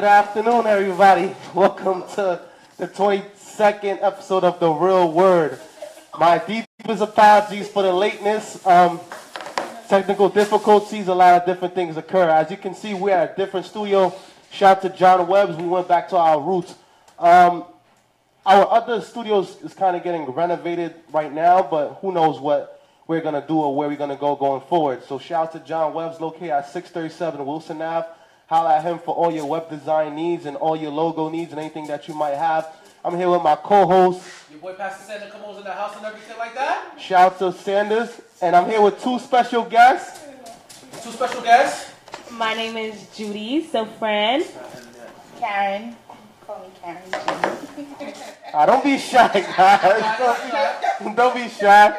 Good afternoon, everybody. Welcome to the 22nd episode of The Real Word. My deepest apologies for the lateness. Um, technical difficulties, a lot of different things occur. As you can see, we're at a different studio. Shout out to John Webb's. We went back to our roots. Um, our other studios is kind of getting renovated right now, but who knows what we're going to do or where we're going to go going forward. So shout out to John Webb's located at 637 Wilson Ave. Holla at him for all your web design needs and all your logo needs and anything that you might have. I'm here with my co-host. Your boy Pastor Sanders comes in the house and everything like that. Shout out to Sanders. And I'm here with two special guests. Two special guests. My name is Judy, Silfrene. Karen. Call me Karen. Ah, don't be shy, guys. Don't, don't be shy.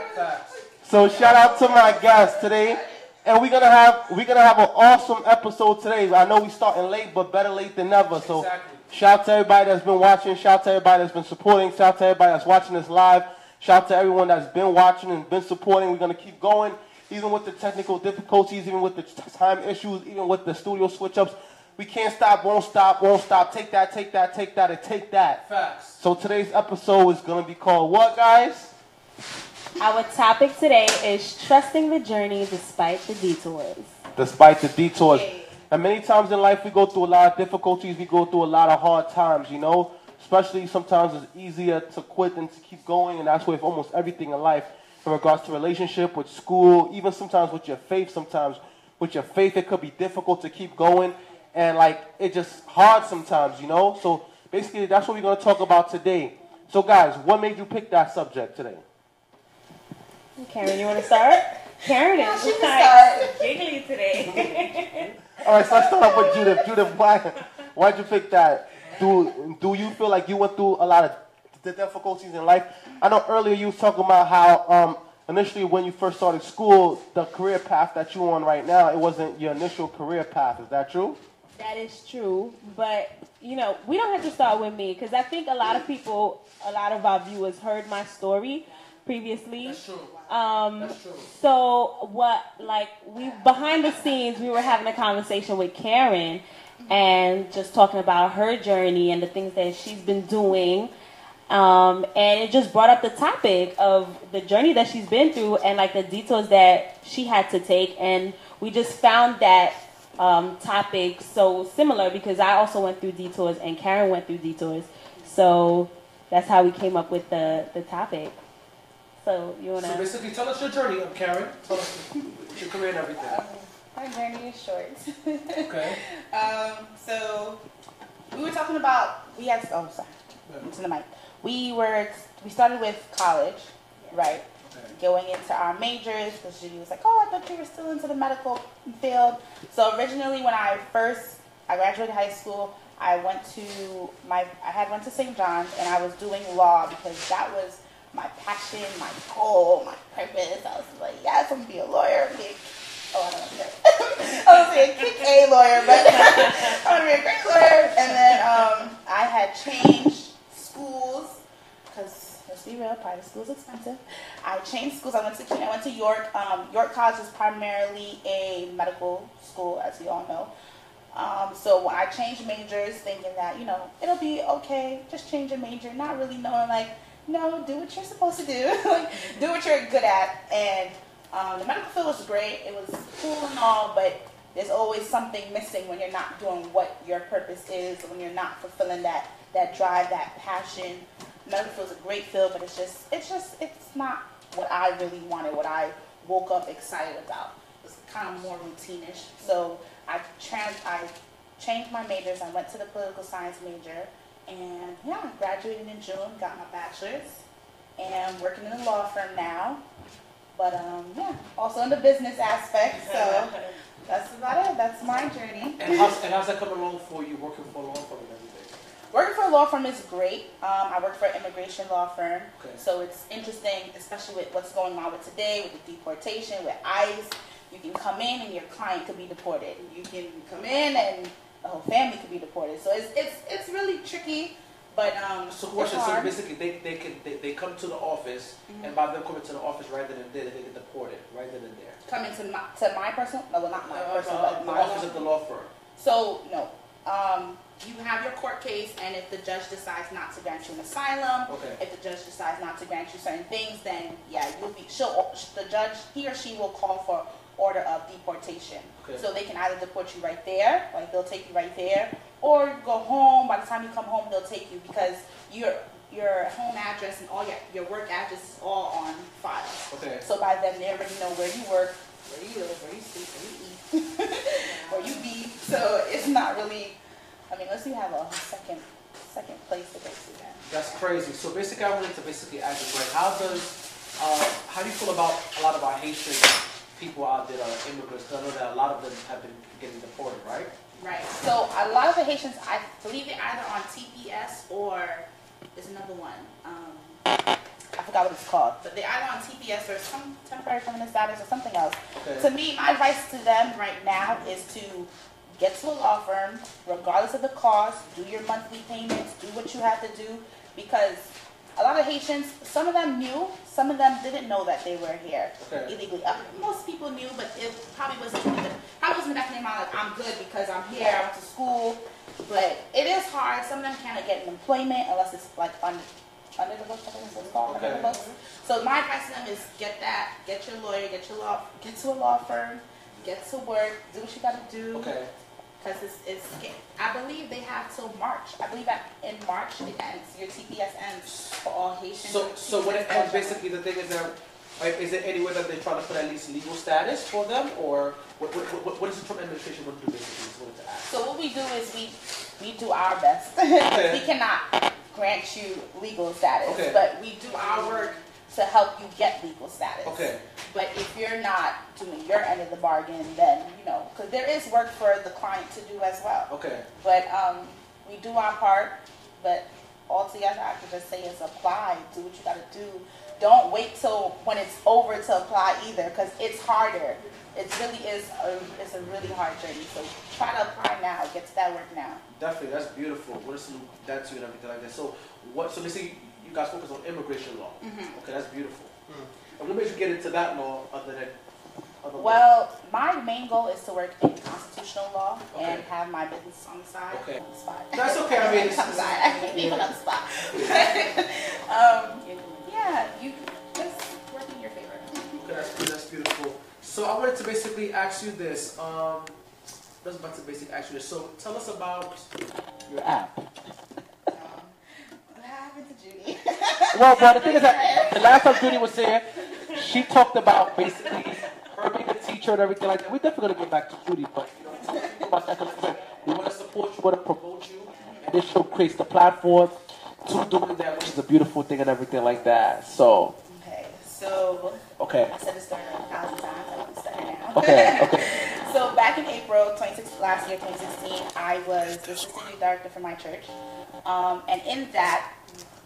So shout out to my guests today. And we're gonna have we're gonna have an awesome episode today. I know we're starting late, but better late than never. So Exactly. shout out to everybody that's been watching, shout out to everybody that's been supporting, shout out to everybody that's watching this live, shout out to everyone that's been watching and been supporting. We're gonna keep going, even with the technical difficulties, even with the time issues, even with the studio switch ups. We can't stop, won't stop, won't stop. Take that, take that, take that, and take that. Facts. So today's episode is gonna be called what, guys? Our topic today is trusting the journey despite the detours. Despite the detours. And many times in life we go through a lot of difficulties, we go through a lot of hard times, you know? Especially sometimes it's easier to quit than to keep going, and that's with almost everything in life. In regards to relationship, with school, even sometimes with your faith, sometimes with your faith it could be difficult to keep going. And like it's just hard sometimes, you know? So basically that's what we're gonna talk about today. So guys, what made you pick that subject today? Karen, you want to start? Karen Yeah, is she can like start. giggly today. All right, so let's start off with Judith. Judith, why why'd you pick that? Do do you feel like you went through a lot of the difficulties in life? I know earlier you was talking about how um, initially when you first started school, the career path that you're on right now, it wasn't your initial career path. Is that true? that is true, but you know we don't have to start with me because I think a lot of people, a lot of our viewers heard my story previously. That's true. Um, That's true. So what, like, we behind the scenes, we were having a conversation with Karen, and just talking about her journey and the things that she's been doing. Um, and it just brought up the topic of the journey that she's been through and like the detours that she had to take. And we just found that um, topic so similar because I also went through detours and Karen went through detours. So that's how we came up with the, the topic. So you wanna? So basically, tell us your journey, um, Karen. Tell us your career and everything. My journey is short. Okay. um, so we were talking about we had oh sorry into the mic. We were we started with college, right? Going into our majors because she was like, oh, I thought you were still into the medical field. So originally, when I first I graduated high school, I went to my I had went to St. John's and I was doing law because that was my passion, my goal, my purpose. I was like, yes, I'm gonna be a lawyer. I'm gonna be Oh, I don't know. I was a kick A lawyer, but I'm gonna be a great lawyer. And then um, I had changed schools because let's be real, private school is expensive. I changed schools. I went to I went to York. Um, York College is primarily a medical school, as you all know. Um, so I changed majors, thinking that you know it'll be okay. Just change a major, not really knowing like no, do what you're supposed to do, do what you're good at. And um, the medical field was great. It was cool and all, but there's always something missing when you're not doing what your purpose is, when you're not fulfilling that that drive, that passion. Medical field is a great field, but it's just it's just it's not what I really wanted. What I woke up excited about. It's kind of more routinish. So I trans I changed my majors. I went to the political science major, and yeah, graduated in June. Got my bachelor's, and working in a law firm now. But um, yeah, also in the business aspect. So that's about it. That's my journey. And how's, and how's that coming along for you, working for a law firm and everything? Working for a law firm is great. Um, I work for an immigration law firm, Okay. so it's interesting, especially with what's going on with today, with the deportation, with ICE. You can come in and your client could be deported. You can come in and the whole family could be deported. So it's it's it's really tricky, but um, So question, so basically they, they can they, they come to the office Mm-hmm. and by them coming to the office right then and there they get deported right then and there. come into my to my personal, no, well not my Uh, personal, uh, but the my office of the law firm. So no, um, you have your court case, and if the judge decides not to grant you an asylum, Okay. if the judge decides not to grant you certain things, then yeah, you'll be. She'll the judge he or she will call for order of deportation. Okay. So they can either deport you right there, like they'll take you right there, or go home. By the time you come home, they'll take you because your your home address and all your your work address is all on file. Okay. So by then they already know where you work, where you live, where you sleep, where you eat, where you be. So it's not really. I mean, unless you have a second second place to go to then. That's crazy. So basically, I wanted to basically ask you, like, how does, uh, how do you feel about a lot of our Haitian people out there that are immigrants? 'Cause I know that a lot of them have been getting deported, right? Right. So a lot of the Haitians, I believe they're either on TPS or there's another one. Um, I forgot what it's called, but they're either on TPS or some temporary permanent status or something else. Okay. To me, my advice to them right now is to get to a law firm, regardless of the cost, do your monthly payments, do what you have to do, because a lot of Haitians, some of them knew, some of them didn't know that they were here Okay. illegally. Uh, most people knew, but it probably wasn't probably wasn't back in their mind like I'm good because I'm here, I went to school. But it is hard. Some of them cannot get an employment unless it's like under under the books. I think it's called under the Okay. books. So my advice to them is get that, get your lawyer, get your law, get to a law firm, get to work, do what you got to do. Okay. Because it's, it's, I believe they have till March. I believe that in March it ends. Your TPS ends for all Haitians. So, so when it ends, basically the thing is that, like, is there any way that they're trying to put at least legal status for them, or what, what, what, what is the Trump administration going to do basically? So what we do is we we do our best. Okay. we cannot grant you legal status, Okay. but we do our work to help you get legal status. Okay. But if you're not doing your end of the bargain, then you know, because there is work for the client to do as well. Okay. But um, we do our part. But all altogether, I could just say is apply. Do what you got to do. Don't wait till when it's over to apply either, because it's harder. It really is. A, it's a really hard journey. So try to apply now. Get to that work now. Definitely, that's beautiful. What is some that to you and everything like that. So, what? So basically, you guys focus on immigration law. Okay, that's beautiful. And what makes you get into that law other than? Other than- Well, my main goal is to work in constitutional law and have my business on the side. Okay. On the spot. That's okay, I mean, it's- on the side. I can't even on the spot. um, yeah, you just work in your favor. Okay, that's, that's beautiful. So I wanted to basically ask you this. Um, I was about to basically ask you this. So tell us about your app. Um, what happened to Judy? Well, well, the thing is that the last time Judy was here, she talked about basically her being a teacher and everything like that. We're definitely gonna get back to Judy, but you know, about that 'cause like I said, we want to support you, we want to promote you, and this show creates the platform to doing that, which is a beautiful thing and everything like that. So, okay, so okay, I said this story a thousand times. I won't start it now. okay, okay. So back in April 26, last year, 2016, I was the assistant youth director for my church. Um, and in that,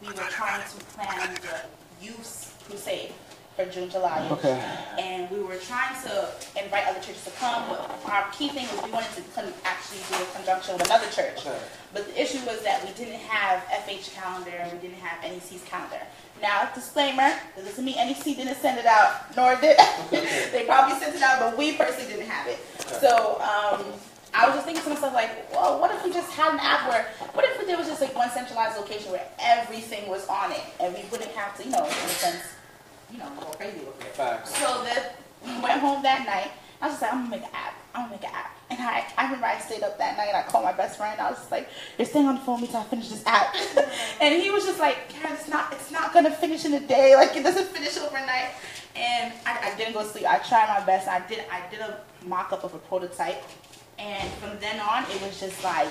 we were trying to plan the youth crusade for June, July. Okay. And we were trying to invite other churches to come, but our key thing was we wanted to actually do a conjunction with another church. Okay. But the issue was that we didn't have FH calendar and we didn't have NEC's calendar. Now, disclaimer, this doesn't mean NEC didn't send it out, nor did they probably sent it out, but we personally didn't have it. So um, I was just thinking to myself, like, well, what if we just had an app where, what if there was just like one centralized location where everything was on it and we wouldn't have to, you know, in a sense, you know, go crazy with it. Facts. So that we went home that night. I was just like, I'm gonna make an app. I'm gonna make an app. And I, I remember I stayed up that night and I called my best friend. I was just like, You're staying on the phone with me till I finish this app. and he was just like, Karen, it's not it's not gonna finish in a day. Like it doesn't finish overnight. And I, I didn't go to sleep. I tried my best. I did I did a mock up of a prototype. And from then on it was just like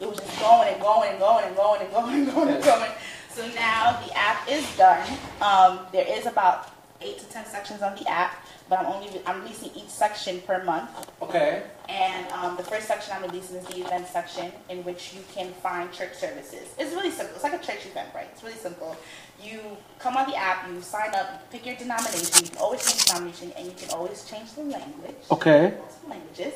it was just going and going and going and going and going and going and going. So now the app is done. Um, there is about eight to ten sections on the app, but I'm only I'm releasing each section per month. Okay. And um, the first section I'm releasing is the event section, in which you can find church services. It's really simple. It's like a church event, right? It's really simple. You come on the app, you sign up, pick your denomination. You can always change denomination, and you can always change the language Okay. multiple languages,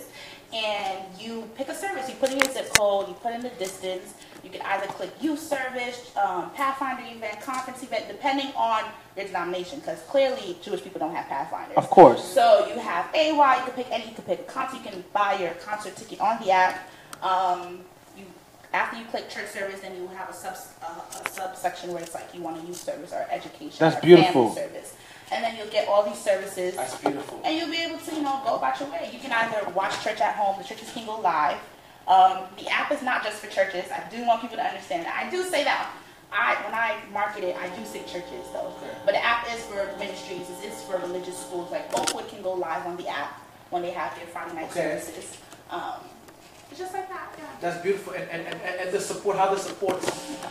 and you pick a service. You put in your zip code, you put in the distance. You can either click youth service, um, Pathfinder event, conference event, depending on your denomination, because clearly Jewish people don't have Pathfinders. Of course. So you have AY, you can pick any, you can pick a concert, you can buy your concert ticket on the app. Um, you after you click church service, then you have a sub uh, a subsection where it's like you want to use service or education. That's or beautiful. Family service, and then you'll get all these services. That's beautiful. And you'll be able to, you know, go about your way. You can either watch church at home. The churches can go live. Um, the app is not just for churches. I do want people to understand that. I do say that. I when I market it, I do say churches though. Okay. But the app is for ministries. It's, it's for religious schools. Like Oakwood can go live on the app when they have their Friday night Okay. services. Um, just like that. Yeah. That's beautiful. And, and, and, and the support, how the support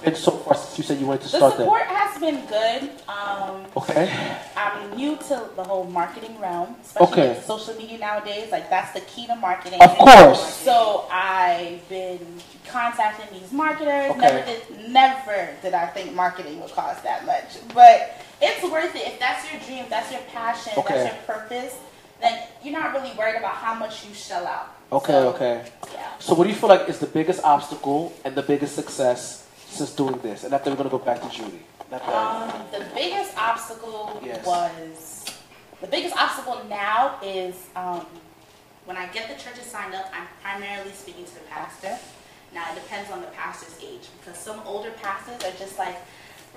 been so far since you said you wanted to The start that. support has been good. Um, Okay. I'm new to the whole marketing realm, especially Okay. social media nowadays. Like that's the key to marketing. Of course. So I've been contacting these marketers. Okay. Never did, never did I think marketing would cost that much, but it's worth it if that's your dream, that's your passion, Okay. that's your purpose. Then you're not really worried about how much you shell out. Okay, So, okay. Yeah. So what do you feel like is the biggest obstacle and the biggest success since doing this? And after we're gonna go back to Judy. Um, the biggest obstacle Yes. was the biggest obstacle now is um, when I get the churches signed up. I'm primarily speaking to the pastor. Now it depends on the pastor's age because some older pastors are just like,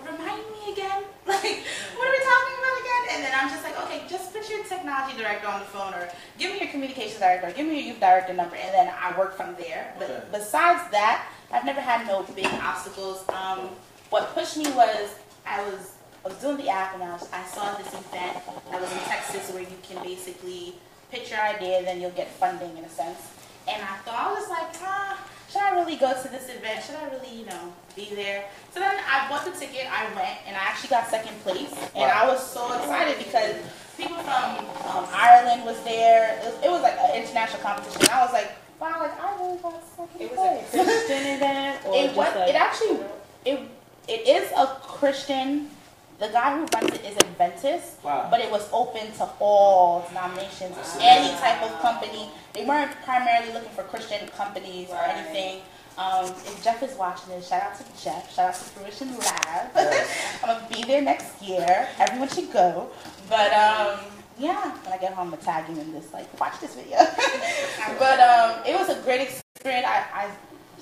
remind me again, like what are we talking about again? And then I'm just like, okay, just put your technology director on the phone or give me your communications director, give me your youth director number, and then I work from there. But Okay. besides that, I've never had no big obstacles. Um, what pushed me was I was I was doing the app and I, was, I saw this event that was in Texas where you can basically pitch your idea, then you'll get funding in a sense. And I thought I was like, ah, should I really go to this event? Should I really, you know, be there? So then I bought the ticket, I went, and I actually got second place. And I was so excited because people from um, Ireland was there. It was, it was like an international competition. I was like, wow, like I really got second place. It was place. a Christian event, or It just was. a- It actually. It. It is a Christian. The guy who runs it is Adventist, Wow. but it was open to all denominations, any type of company. They weren't primarily looking for Christian companies or anything. Um, if Jeff is watching this, shout out to Jeff. Shout out to Fruition Lab. I'm gonna be there next year. Everyone should go. But um, yeah, when I get home, I'm gonna tag him in this. Like, watch this video. but um, it was a great experience. I, I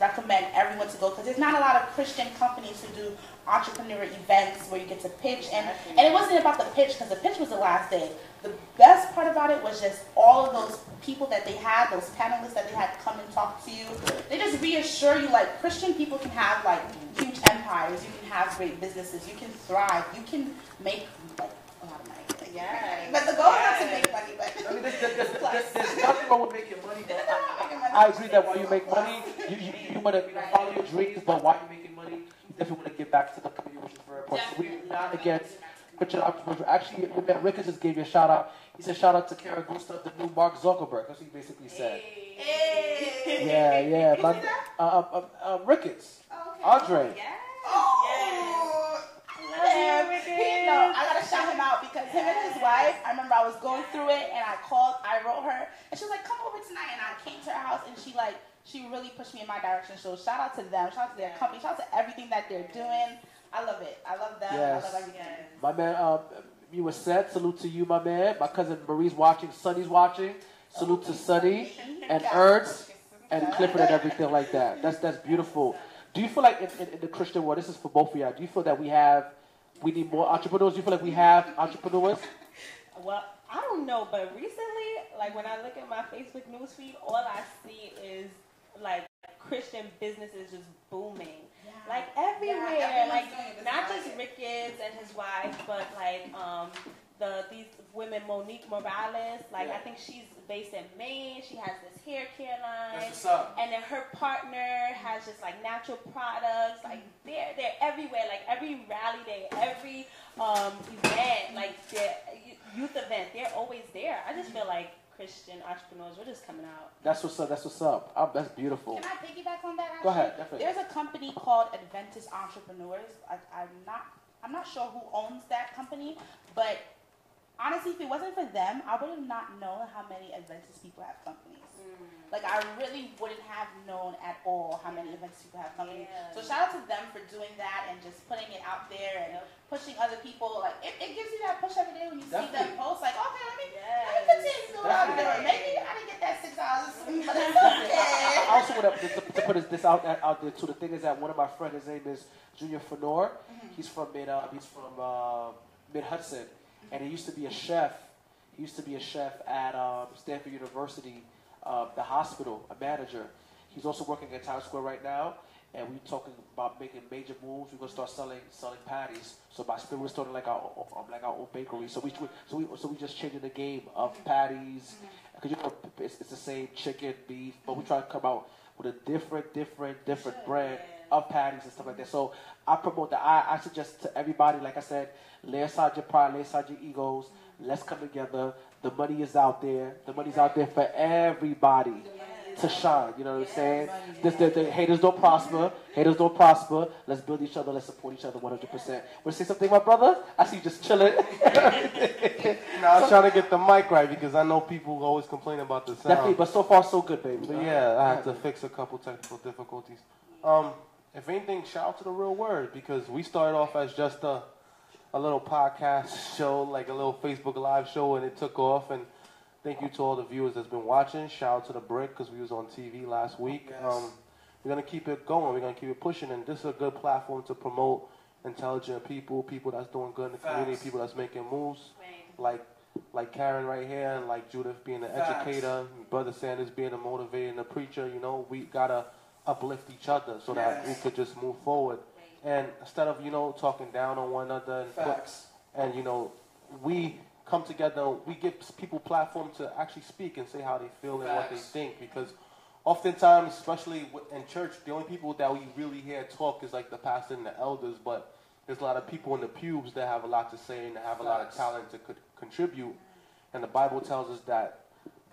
recommend everyone to go because there's not a lot of Christian companies who do entrepreneur events where you get to pitch and and it wasn't about the pitch because the pitch was the last day. The best part about it was just all of those people that they had, those panelists that they had come and talk to you. They just reassure you like Christian people can have like huge empires, you can have great businesses, you can thrive, you can make like a lot of money. Like, Yes. But the goal is not to make money, but I mean, there's, there's, there's, there's nothing wrong with making money, but Making money. I agree that while you make money, you, you, you want to follow your dreams, but while you're making money, you definitely want to give back to the community, which is very important. So we're not against Richard Entrepreneur. Actually, your man Rickard just gave you a shout out. He said shout out to Karen Gustave, the new Mark Zuckerberg. That's what he basically said. Hey. Yeah, yeah. You My, see that? uh, um, um, um, Ricketts, Oh, okay. Andre. Oh, Yes. He- no, I gotta shout him out because him and his wife. I remember I was going through it and I called, I wrote her, and she was like, "Come over tonight." And I came to her house and she like, she really pushed me in my direction. So shout out to them, shout out to their company, shout out to everything that they're doing. I love it. I love them. Yes. I love everything. My man, um, you were said. Salute to you, my man. My cousin Marie's watching. Sonny's watching. Salute to Sonny and Ernst and Clifford and everything like that. That's that's beautiful. Do you feel like in, in, in the Christian world, this is for both of y'all. Do you feel that we have, we need more entrepreneurs? Do you feel like we have entrepreneurs? Well, I don't know, but recently, like when I look at my Facebook newsfeed, all I see is like Christian businesses just booming. Like everywhere, everyone's like it. Not is just like Ricketts and his wife, but like um the these women, Monique Morales. Like I think she's based in Maine. She has this hair care line. what's up. And then her partner has just like natural products. Like they're they're everywhere. Like every rally day, every um, event, like their youth event, they're always there. I just feel like Christian entrepreneurs, we're just coming out. That's what's up. That's what's up. That's beautiful. Can I piggyback on that? Actually? Go ahead, definitely. There's a company called Adventist Entrepreneurs. I, I'm not. I'm not sure who owns that company, but honestly, if it wasn't for them, I would have not known how many Adventist people have companies. Like I really wouldn't have known at all how many events people have coming. Yeah. So shout out to them for doing that and just putting it out there and Yep. pushing other people. Like it, it gives you that push every day when you see Definitely. them post. Like okay, let me let me continue to do what I'm doing. Maybe I didn't get that six dollars, but it's okay. I, I also want to, to put this, this out out there too. The thing is that one of my friends, his name is Junior Fenor. Mm-hmm. He's from mid uh, he's from uh, Mid Hudson, and he used to be a chef. He used to be a chef at um, Stanford University, uh, the hospital, a manager. He's also working at Times Square right now, and we're talking about making major moves. We're gonna start selling selling patties. So by spring, we're starting like our um, like our own bakery. So we so we so we just changing the game of patties because you know it's, it's, the same chicken, beef, but we try to come out with a different, different, different brand of patties and stuff like that. So I promote that. I, I suggest to everybody, like I said, lay aside your pride, lay aside your egos. Let's come together. The money is out there. The money's out there for everybody to shine. You know what I'm saying? This, the, the, haters don't prosper. Haters don't prosper. Let's build each other. Let's support each other 100%. Want to say something, my brother? I see you just chilling. no, I was trying to get the mic right because I know people always complain about the sound. Definitely, but so far so good, baby. But yeah, I had to fix a couple technical difficulties. Um, if anything, shout out to the real word because we started off as just a a little podcast show, like a little Facebook live show, and it took off and Thank you to all the viewers that's been watching. Shout out to the BRIC because we was on TV last week. Yes. Um, we're gonna keep it going. We're gonna keep it pushing, and this is a good platform to promote intelligent people, people that's doing good in the Facts. community, people that's making moves, right. like like Karen right here, and like Judith being an Facts. educator, Brother Sanders being a motivator and a preacher. You know, we gotta uplift each other so yes. that we could just move forward. And instead of you know talking down on one another and, put, and you know we come together, we give people platform to actually speak and say how they feel and what they think. Because oftentimes, especially in church, the only people that we really hear talk is like the pastor and the elders. But there's a lot of people in the pews that have a lot to say and have a lot of talent to co- contribute. And the Bible tells us that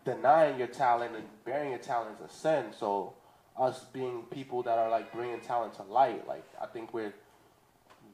denying your talent and bearing your talent is a sin. So us being people that are like bringing talent to light, like I think we're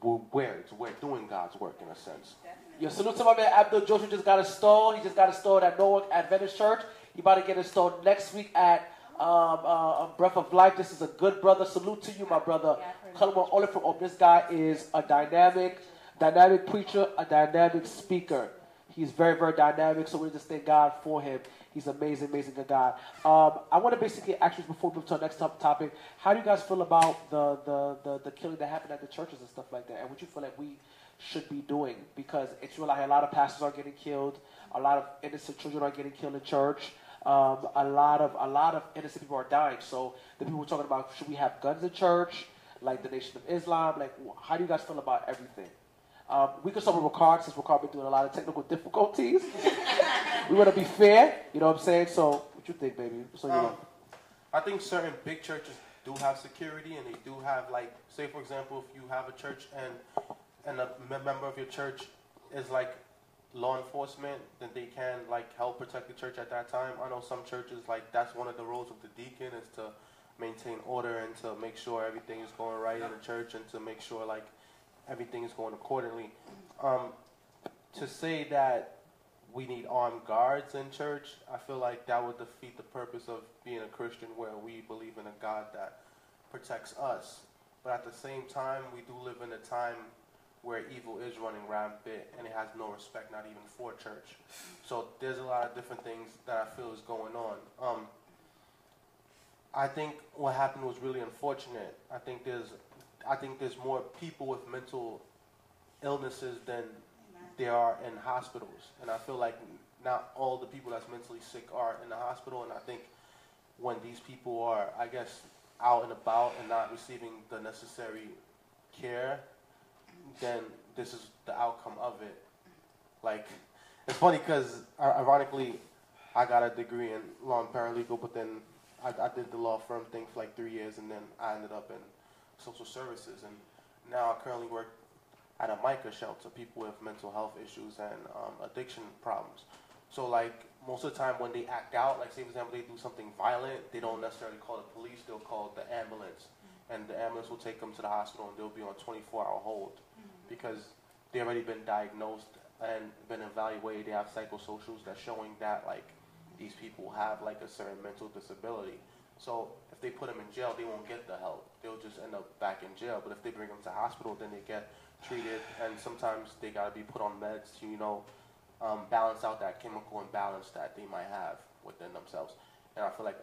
we're, we're, we're doing God's work in a sense. Yo, salute to my man Abdul Joshua just got installed. He just got installed at Norwalk Adventist Church. He about to get installed next week at um, uh, Breath of Life. This is a good brother. Salute to you, my brother. Only from oh, this guy is a dynamic, dynamic preacher, a dynamic speaker. He's very, very dynamic. So we just thank God for him. He's amazing, amazing good guy. Um, I want to basically you before we move to our next topic. How do you guys feel about the, the, the, the killing that happened at the churches and stuff like that? And would you feel like we should be doing because it's real. Like a lot of pastors are getting killed. A lot of innocent children are getting killed in church. Um, a lot of a lot of innocent people are dying. So the people were talking about should we have guns in church, like the Nation of Islam? Like how do you guys feel about everything? Um, we can start with Ricard since Ricard been doing a lot of technical difficulties. we want to be fair, you know what I'm saying? So what you think, baby? So you um, know. I think certain big churches do have security and they do have like say for example if you have a church and and a member of your church is like law enforcement, then they can like help protect the church at that time. I know some churches like that's one of the roles of the deacon is to maintain order and to make sure everything is going right in the church and to make sure like everything is going accordingly. Um, to say that we need armed guards in church, I feel like that would defeat the purpose of being a Christian where we believe in a God that protects us. But at the same time, we do live in a time where evil is running rampant and it has no respect, not even for church. So there's a lot of different things that I feel is going on. Um, I think what happened was really unfortunate. I think there's, I think there's more people with mental illnesses than there are in hospitals, and I feel like not all the people that's mentally sick are in the hospital. And I think when these people are, I guess, out and about and not receiving the necessary care then this is the outcome of it. Like, it's funny because ironically, I got a degree in law and paralegal, but then I, I, did the law firm thing for like three years, and then I ended up in social services, and now I currently work at a MICA shelter, people with mental health issues and um, addiction problems. So like most of the time when they act out, like say for example they do something violent, they don't necessarily call the police, they'll call the ambulance, and the ambulance will take them to the hospital, and they'll be on 24-hour hold because they have already been diagnosed and been evaluated. They have psychosocials that's showing that like these people have like a certain mental disability. So if they put them in jail, they won't get the help. They'll just end up back in jail. But if they bring them to hospital, then they get treated, and sometimes they gotta be put on meds to you know um, balance out that chemical imbalance that they might have within themselves. And I feel like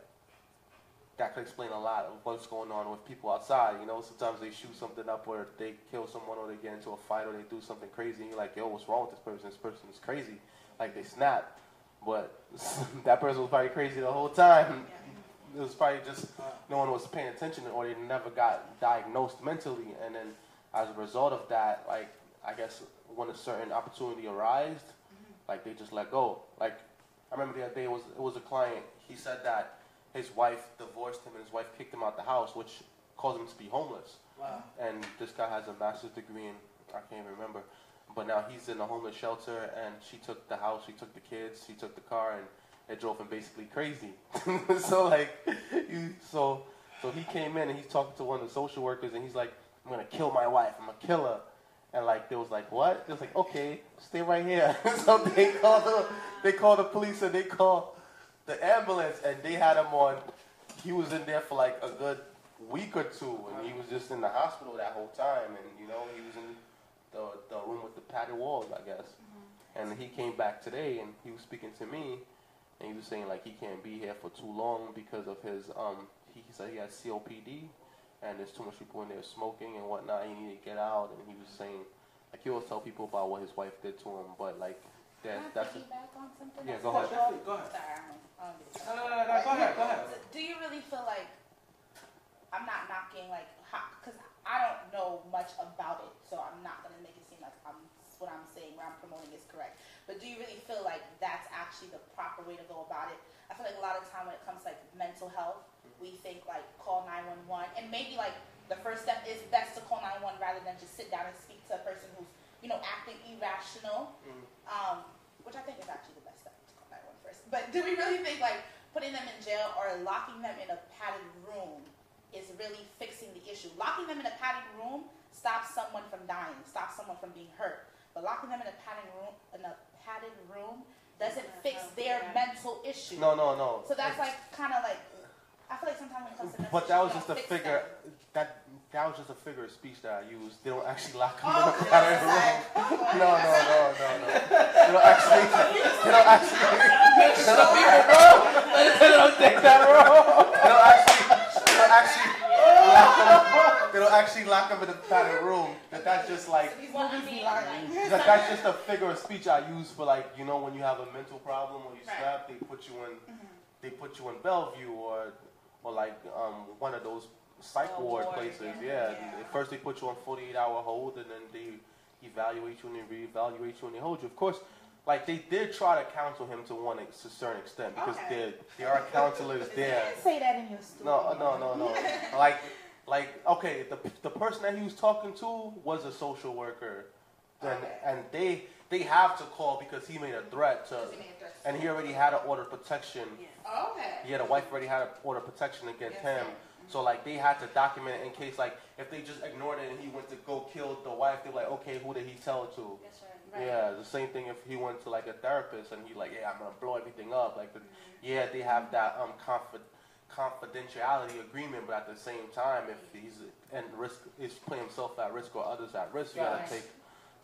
that could explain a lot of what's going on with people outside. You know, sometimes they shoot something up or they kill someone or they get into a fight or they do something crazy. And you're like, yo, what's wrong with this person? This person is crazy. Like they snap, but that person was probably crazy the whole time. It was probably just no one was paying attention or they never got diagnosed mentally. And then as a result of that, like I guess when a certain opportunity arose, mm-hmm. like they just let go. Like I remember the other day it was it was a client. He said that his wife divorced him and his wife kicked him out the house, which caused him to be homeless. Wow. And this guy has a master's degree in I can't even remember, but now he's in a homeless shelter and she took the house, she took the kids, she took the car, and it drove him basically crazy. so like, you so so he came in and he's talking to one of the social workers and he's like, I'm gonna kill my wife, I'm gonna kill her. And like they was like, what? They was like, okay, stay right here. so they called the they called the police and they called the ambulance and they had him on. He was in there for like a good week or two, and he was just in the hospital that whole time. And you know, he was in the the room with the padded walls, I guess. Mm-hmm. And he came back today, and he was speaking to me, and he was saying like he can't be here for too long because of his um. He, he said he has COPD, and there's too much people in there smoking and whatnot. He needed to get out, and he was saying like he always tell people about what his wife did to him, but like that that's piggyback on something? Yeah, go ahead. said? Go ahead. Sorry, I'm, I'm No, no, no, no, go ahead, go ahead. Do you really feel like I'm not knocking like because I don't know much about it, so I'm not gonna make it seem like I'm what I'm saying, what I'm promoting is correct. But do you really feel like that's actually the proper way to go about it? I feel like a lot of time when it comes to like mental health, we think like call 911, and maybe like the first step is best to call 911 rather than just sit down and speak to a person who's you know acting irrational, um, which I think is actually the best step to call 911 first. But do we really think like putting them in jail or locking them in a padded room is really fixing the issue? Locking them in a padded room stops someone from dying, stops someone from being hurt. But locking them in a padded room in a padded room doesn't fix oh, their mental issue. no, no, no. So that's like kind of like I feel like sometimes when it comes to But that was just a we don't fix figure. them. That that was just a figure of speech that I used. They don't actually lock him Oh, in a padded that's room. like, oh, No, no, no, no, no. They don't actually. They don't actually. They don't take that wrong. They don't actually. They don't actually lock him. They don't actually lock him in a padded room. That that's just like. These Well, I movies be mean, lying. That, that's just a figure of speech I use for like you know when you have a mental problem or you Right. snap, they put you in. They put you in Bellevue or or like um, one of those psych Oh, ward ward, places. yeah. Yeah. Yeah. First they put you on 48 hour hold and then they evaluate you and they reevaluate you and they hold you. Of course, like they did try to counsel him to one ex- to a certain extent because Okay. there there are counselors there. didn't say that in your story. No, no, no, no. like, like, okay, the the person that he was talking to was a social worker, and Okay. and they they have to call because he made a threat to, he a threat to and he already had an order of protection. Okay. He had a wife already had an order of protection against Yes, him. So like they had to document it in case like if they just ignored it and he went to go kill the wife, they're like, okay, who did he tell it to? That's right. Right. Yeah, the same thing if he went to like a therapist and he like, yeah, I'm gonna blow everything up. Like, the, yeah, they have that um confi- confidentiality agreement, but at the same time, if he's and risk is putting himself at risk or others at risk, you Right. gotta take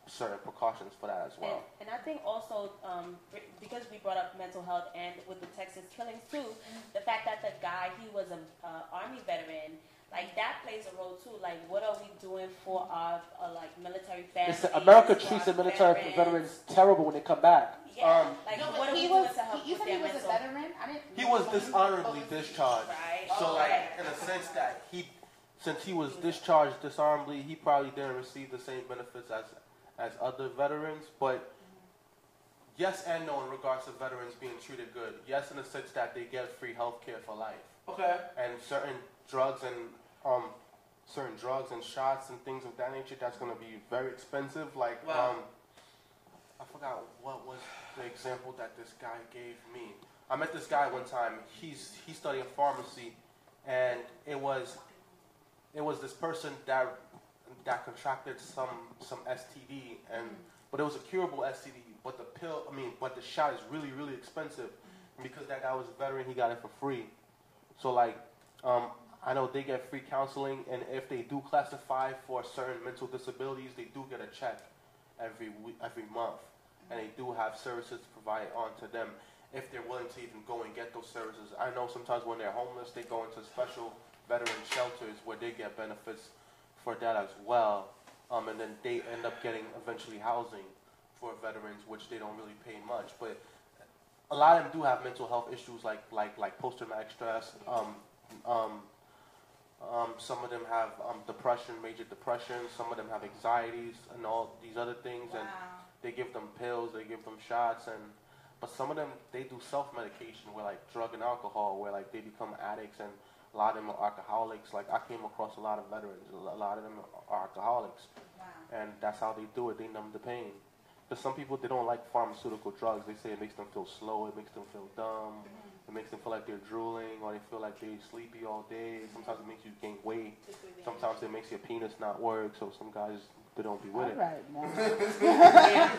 certain precautions for that as well. And, and I think also um, because we brought up mental health and with the Texas killings too, the fact that the guy he was an uh, army veteran, like that plays a role too. Like what are we doing for our uh, like military families? Listen, America treats the military veterans terrible when they come back. Yeah, Um, like No, what but are we he doing was, to help he, you said he their was a veteran? I didn't He was that. dishonorably discharged. Right. So Oh, like right. in a sense that he, since he was discharged dishonorably, he probably didn't receive the same benefits as as other veterans. But yes and no in regards to veterans being treated good. Yes, in the sense that they get free health care for life Okay. and certain drugs and um certain drugs and shots and things of that nature. That's going to be very expensive. Like Wow. um, I forgot what was the example that this guy gave me. I met this guy one time. He's he's studying pharmacy, and it was it was this person that that contracted some some STD, and but it was a curable STD. But the pill, I mean, but the shot is really really expensive, and because that guy was a veteran, he got it for free. So like, um, I know they get free counseling, and if they do classify for certain mental disabilities, they do get a check every week, every month, and they do have services provided onto them. if they're willing to even go and get those services. I know sometimes when they're homeless, they go into special veteran shelters where they get benefits for that as well. Um, and then they end up getting eventually housing for veterans, which they don't really pay much. But a lot of them do have mental health issues like like like post traumatic stress. Um, um, um, some of them have um, depression, major depression. Some of them have anxieties and all these other things. And they give them pills, they give them shots, and but some of them they do self medication with like drug and alcohol, where like they become addicts, and a lot of them are alcoholics. Like I came across a lot of veterans, a a lot of them are alcoholics, Wow. and that's how they do it. They numb the pain. But some people they don't like pharmaceutical drugs. They say it makes them feel slow, it makes them feel dumb, it makes them feel like they're drooling, or they feel like they're sleepy all day. Sometimes it makes you gain weight. Sometimes it makes your penis not work. So some guys they don't be with it. Right now. yeah,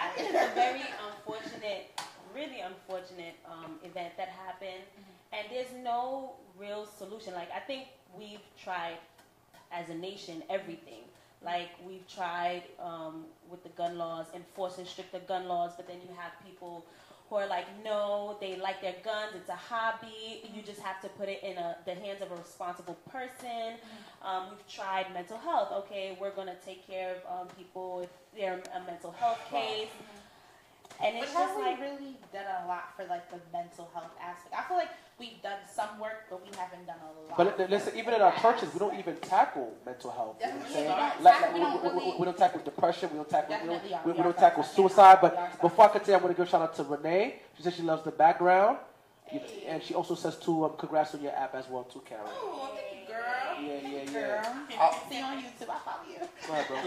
I think it's a very unfortunate, really unfortunate um, event that happened, and there's no real solution. Like I think we've tried, as a nation, everything. Like we've tried um, with the gun laws, enforcing stricter gun laws, but then you have people who are like, no, they like their guns. It's a hobby. You just have to put it in a, the hands of a responsible person. Um, we've tried mental health. Okay, we're gonna take care of um, people if they're a mental health case, and But it's have just we like really done a lot for like the mental health aspect? I feel like we've done some work, but we haven't done a lot. But li- listen, even in our churches, we don't even tackle mental health. You know what I'm saying? Like, like, We don't we, we- really- we don't tackle depression. We don't tackle. We don't, we, We we don't tackle suicide. But before I continue, I want to give a shout out to Renee. She says she loves the background, You- and she also says too, um, congrats on your app as well too, Karen. Oh, thank you, girl. Yeah, yeah, Girl. yeah. I'll see you on YouTube. I follow you. Go ahead, bro.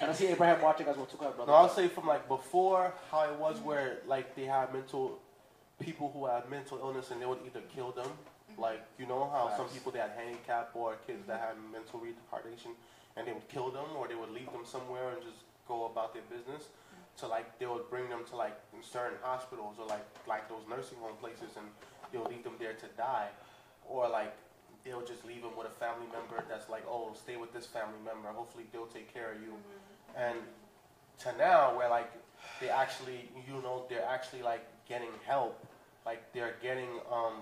and I see Abraham watching as well too. Go ahead, brother. No, I'll say from like before how it was where like they had mental people who had mental illness and they would either kill them, like you know how some people they had handicap or kids that had mental retardation and they would kill them or they would leave them somewhere and just go about their business. To like they would bring them to like certain hospitals or like like those nursing home places and they'll leave them there to die, or like they'll just leave them with a family member that's like oh stay with this family member. Hopefully they'll take care of you, and to now where like they actually you know they're actually like getting help. Like they're getting um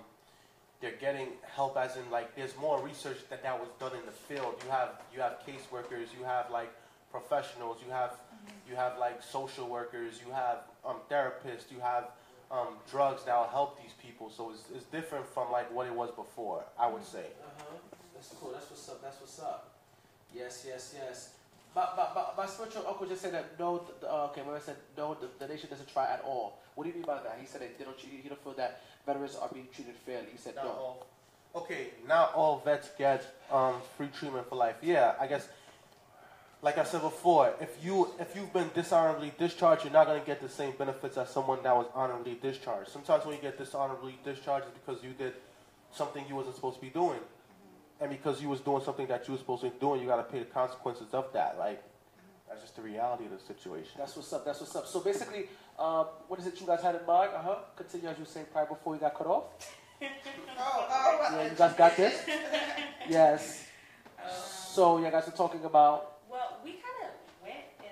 they're getting help as in like there's more research that that was done in the field. You have you have caseworkers you have like professionals you have you have like social workers you have um therapists you have um drugs that will help these people so it's, it's different from like what it was before i would say Uh-huh. That's cool. That's what's up. That's what's up. Yes, yes, yes. But, but, but my spiritual uncle just said that no. The, uh, okay, when I said no, the, the nation doesn't try at all. What do you mean by that? He said that they don't. He don't feel that veterans are being treated fairly. He said Not no. all. Okay, not all vets get um, free treatment for life. Yeah, I guess. Like I said before, if you if you've been dishonorably discharged, you're not going to get the same benefits as someone that was honorably discharged. Sometimes when you get dishonorably discharged, it's because you did something you wasn't supposed to be doing, and because you was doing something that you was supposed to be doing, you got to pay the consequences of that. Like that's just the reality of the situation. That's what's up. That's what's up. So basically, um, what is it you guys had in mind? Uh huh. Continue as you were saying prior before you got cut off. Oh, oh, Yeah, you guys got this. Yes. So you guys are talking about. well, we kind of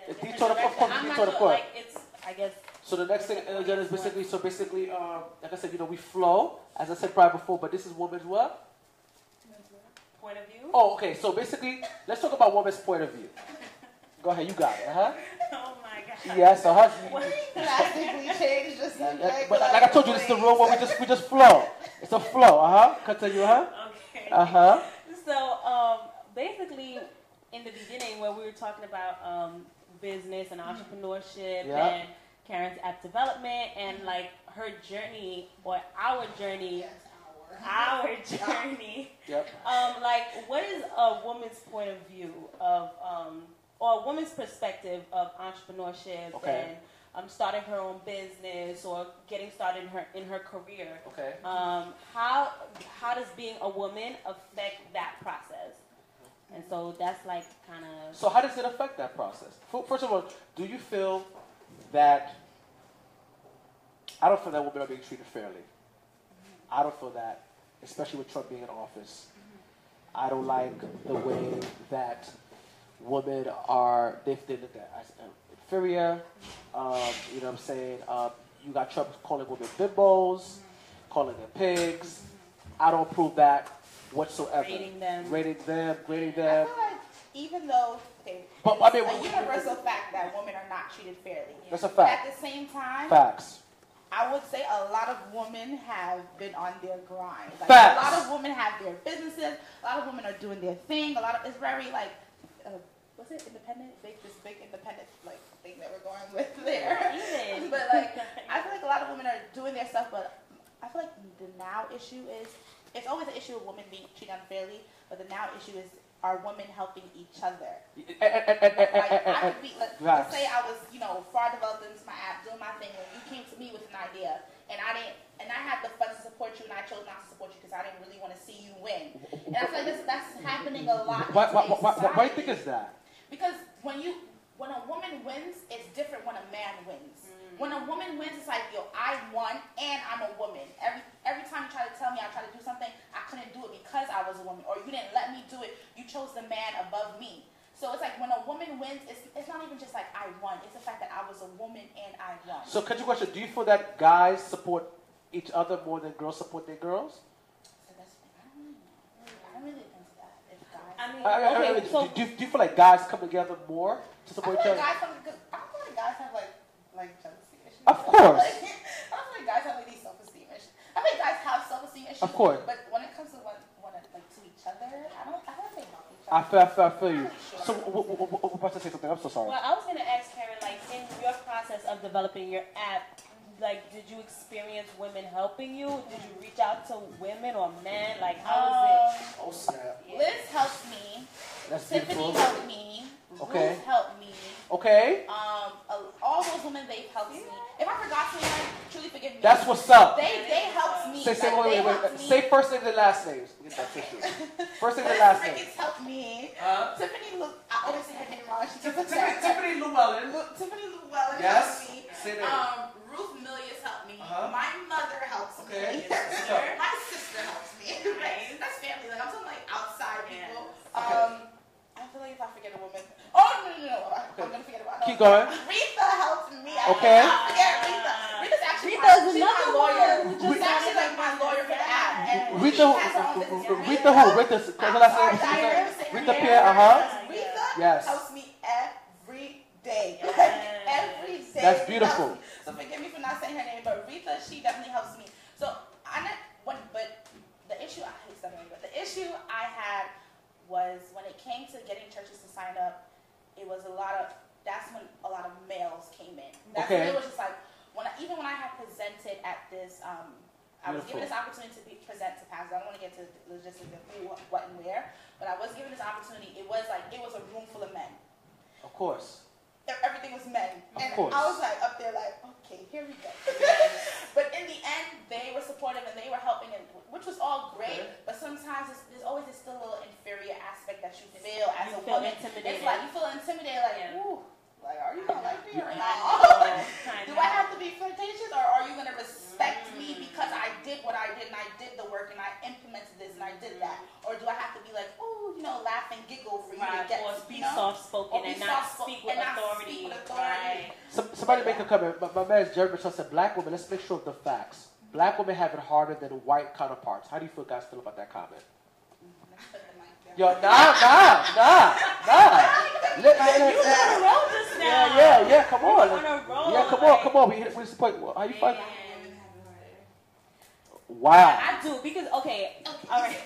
went in a If you told the direction. fuck, I'm you told the sure, fuck. like it's I guess So the next thing uh, again is basically so basically um, like I said, you know, we flow as I said prior before, but this is woman's what? point of view. Oh, okay. So basically, let's talk about woman's point of view. Go ahead, you got it, huh? Oh my god. Yes, so huh? Drastically changed just Yeah, like, yeah, But like I told you, this is the real one. We just we just flow. It's a flow, uh huh. Continue, huh? Okay. Uh huh. So um, basically, in the beginning, where we were talking about um, business and entrepreneurship Yeah. and Karen's app development and like her journey or our journey, our journey. Yep. Um, like, what is a woman's point of view of, um, or a woman's perspective of entrepreneurship Okay. and um, starting her own business or getting started in her in her career? Okay. Um, how how does being a woman affect that process? And so that's like kind of So how does it affect that process? First of all, do you feel that I don't feel that women are being treated fairly. I don't feel that, especially with Trump being in office. I don't like the way that women are they they look at as uh, inferior. Um, you know what I'm saying? Um, you got Trump calling women bimbos, calling them pigs. I don't approve that whatsoever. Rating them. Rating them, grading I them. feel like even though okay, But, I mean, it's a universal fact that women are not treated fairly. That's a But fact. at the same time, Facts. I would say a lot of women have been on their grind. Like, Facts. A lot of women have their businesses. A lot of women are doing their thing. A lot of it's very like, uh, what's it? Independent, big this big independent like thing that we're going with there. Even. but like, I feel like a lot of women are doing their stuff. But I feel like the now issue is it's always an issue of women being treated unfairly. But the now issue is are women helping each other? And, and, and, Like, eh, I eh, could be, Facts. let's say I was, you know, far developed into my app, doing my thing, and you came to me with an idea, and I didn't, and I had the funds to support you, and I chose not to support you because I didn't really want to see you win. And I feel like that's, that's happening a lot. why, why, today's why, why, do you think it's that? Because when you, when a woman wins, it's different when a man wins. When a woman wins, it's like, yo, I won and I'm a woman. Every every time you try to tell me I try to do something, I couldn't do it because I was a woman, or you didn't let me do it. You chose the man above me. So it's like when a woman wins, it's, it's not even just like I won. It's the fact that I was a woman and I won. So, catch your question. Do you feel that guys support each other more than girls support their girls? So that's, I don't really know. I don't really think that. If guys, I mean, I, I, I, do, so do, you- do you feel like guys come together more to support feel each like other? guys have, cause I feel like guys have like like jealousy issues. Of course. Like, I feel like guys have like these self-esteem issues. I think guys have self-esteem issues. Of course. But when it comes to one, one like to each other, I don't. I don't think about each I feel, I feel, I feel you. So, what, what, what, what, about to say something? I'm so sorry. Well, I was gonna ask Karen, like, in your process of developing your app, like, did you experience women helping you? Did you reach out to women or men? Like, how was Um, Oh snap! Liz helped me. That's Tiffany beautiful. helped me. Okay. Ruth helped me. Okay, Um, uh, all those women they've helped me. If I forgot someone, truly forgive me. that's what's up. they they helped me. Say, say, Like, wait, wait, wait. Say first name and last names. Get that tissue. First name and last name. Ricketts helped me. Huh? Tiffany Lu I always say her name wrong. She Tiffany, Llewellyn. Lu- Tiffany Llewellyn Yes. helped me. Say that. Um, Ruth Milius helped me. Uh-huh. My mother helps Okay. me. Sister. My sister helps me. Nice. That's family. Like I'm talking like outside people. Okay. Um, I feel like if I forget a woman. Oh no no no! I- Okay. I'm gonna forget about. Keep going. Rita helped me. I Okay. cannot forget Rita. Rita's actually Rita's my, she's another lawyer. one She's actually like my lawyer for the app. And Rita, she has her own business. who- Rita who? Rita, what's last Sorry, name? I Rita, never Rita. Pierre, uh huh. Rita Yes. helps me every day. Like, every day. That's beautiful. So forgive me for not saying her name, but Rita, she definitely helps me. So I not when, but the issue I hate stuttering, but the issue I had was when it came to getting churches to sign up. It was a lot of. That's when a lot of males came in. That's Okay. when it was just like when I, even when I had presented at this. Um, I was given this opportunity to be, present to pastors. I don't want to get to the logistics of who, what, what, and where, but I was given this opportunity. It was like it was a room full of men. Of course. Everything was men, Of and course. I was like up there, like, okay, here we go. but in the end, they were supportive and they were helping, and which was all great. Okay. But sometimes it's, there's always this still little inferior aspect that you feel as You a feel woman. intimidated. It's like you feel intimidated, like, Yeah. ooh, like, are you gonna like me or I not? Do. I have to be flirtatious or are you going to respect me mm-hmm. because I did what I did and I did the work and I implemented this and I did that? Mm-hmm. Or do I have to be like, oh, you know, laugh and giggle for you Right, to get, or you be know? soft spoken and not speak with and not authority. speak with authority. Right. Some, somebody make a comment. My, my man Jerry Mitchell said, "Black women." Let's make sure of the facts. Black women have it harder than white counterparts. How do you feel, guys, feel about that comment? Mm, let's put the. Yo, nah, nah, nah, nah. Let, let, let, You on a roll just now. yeah, yeah, yeah. Come on. on Yeah, come on, come on. We hit we point? How you find? Women have it harder. Wow. I do because okay, all right.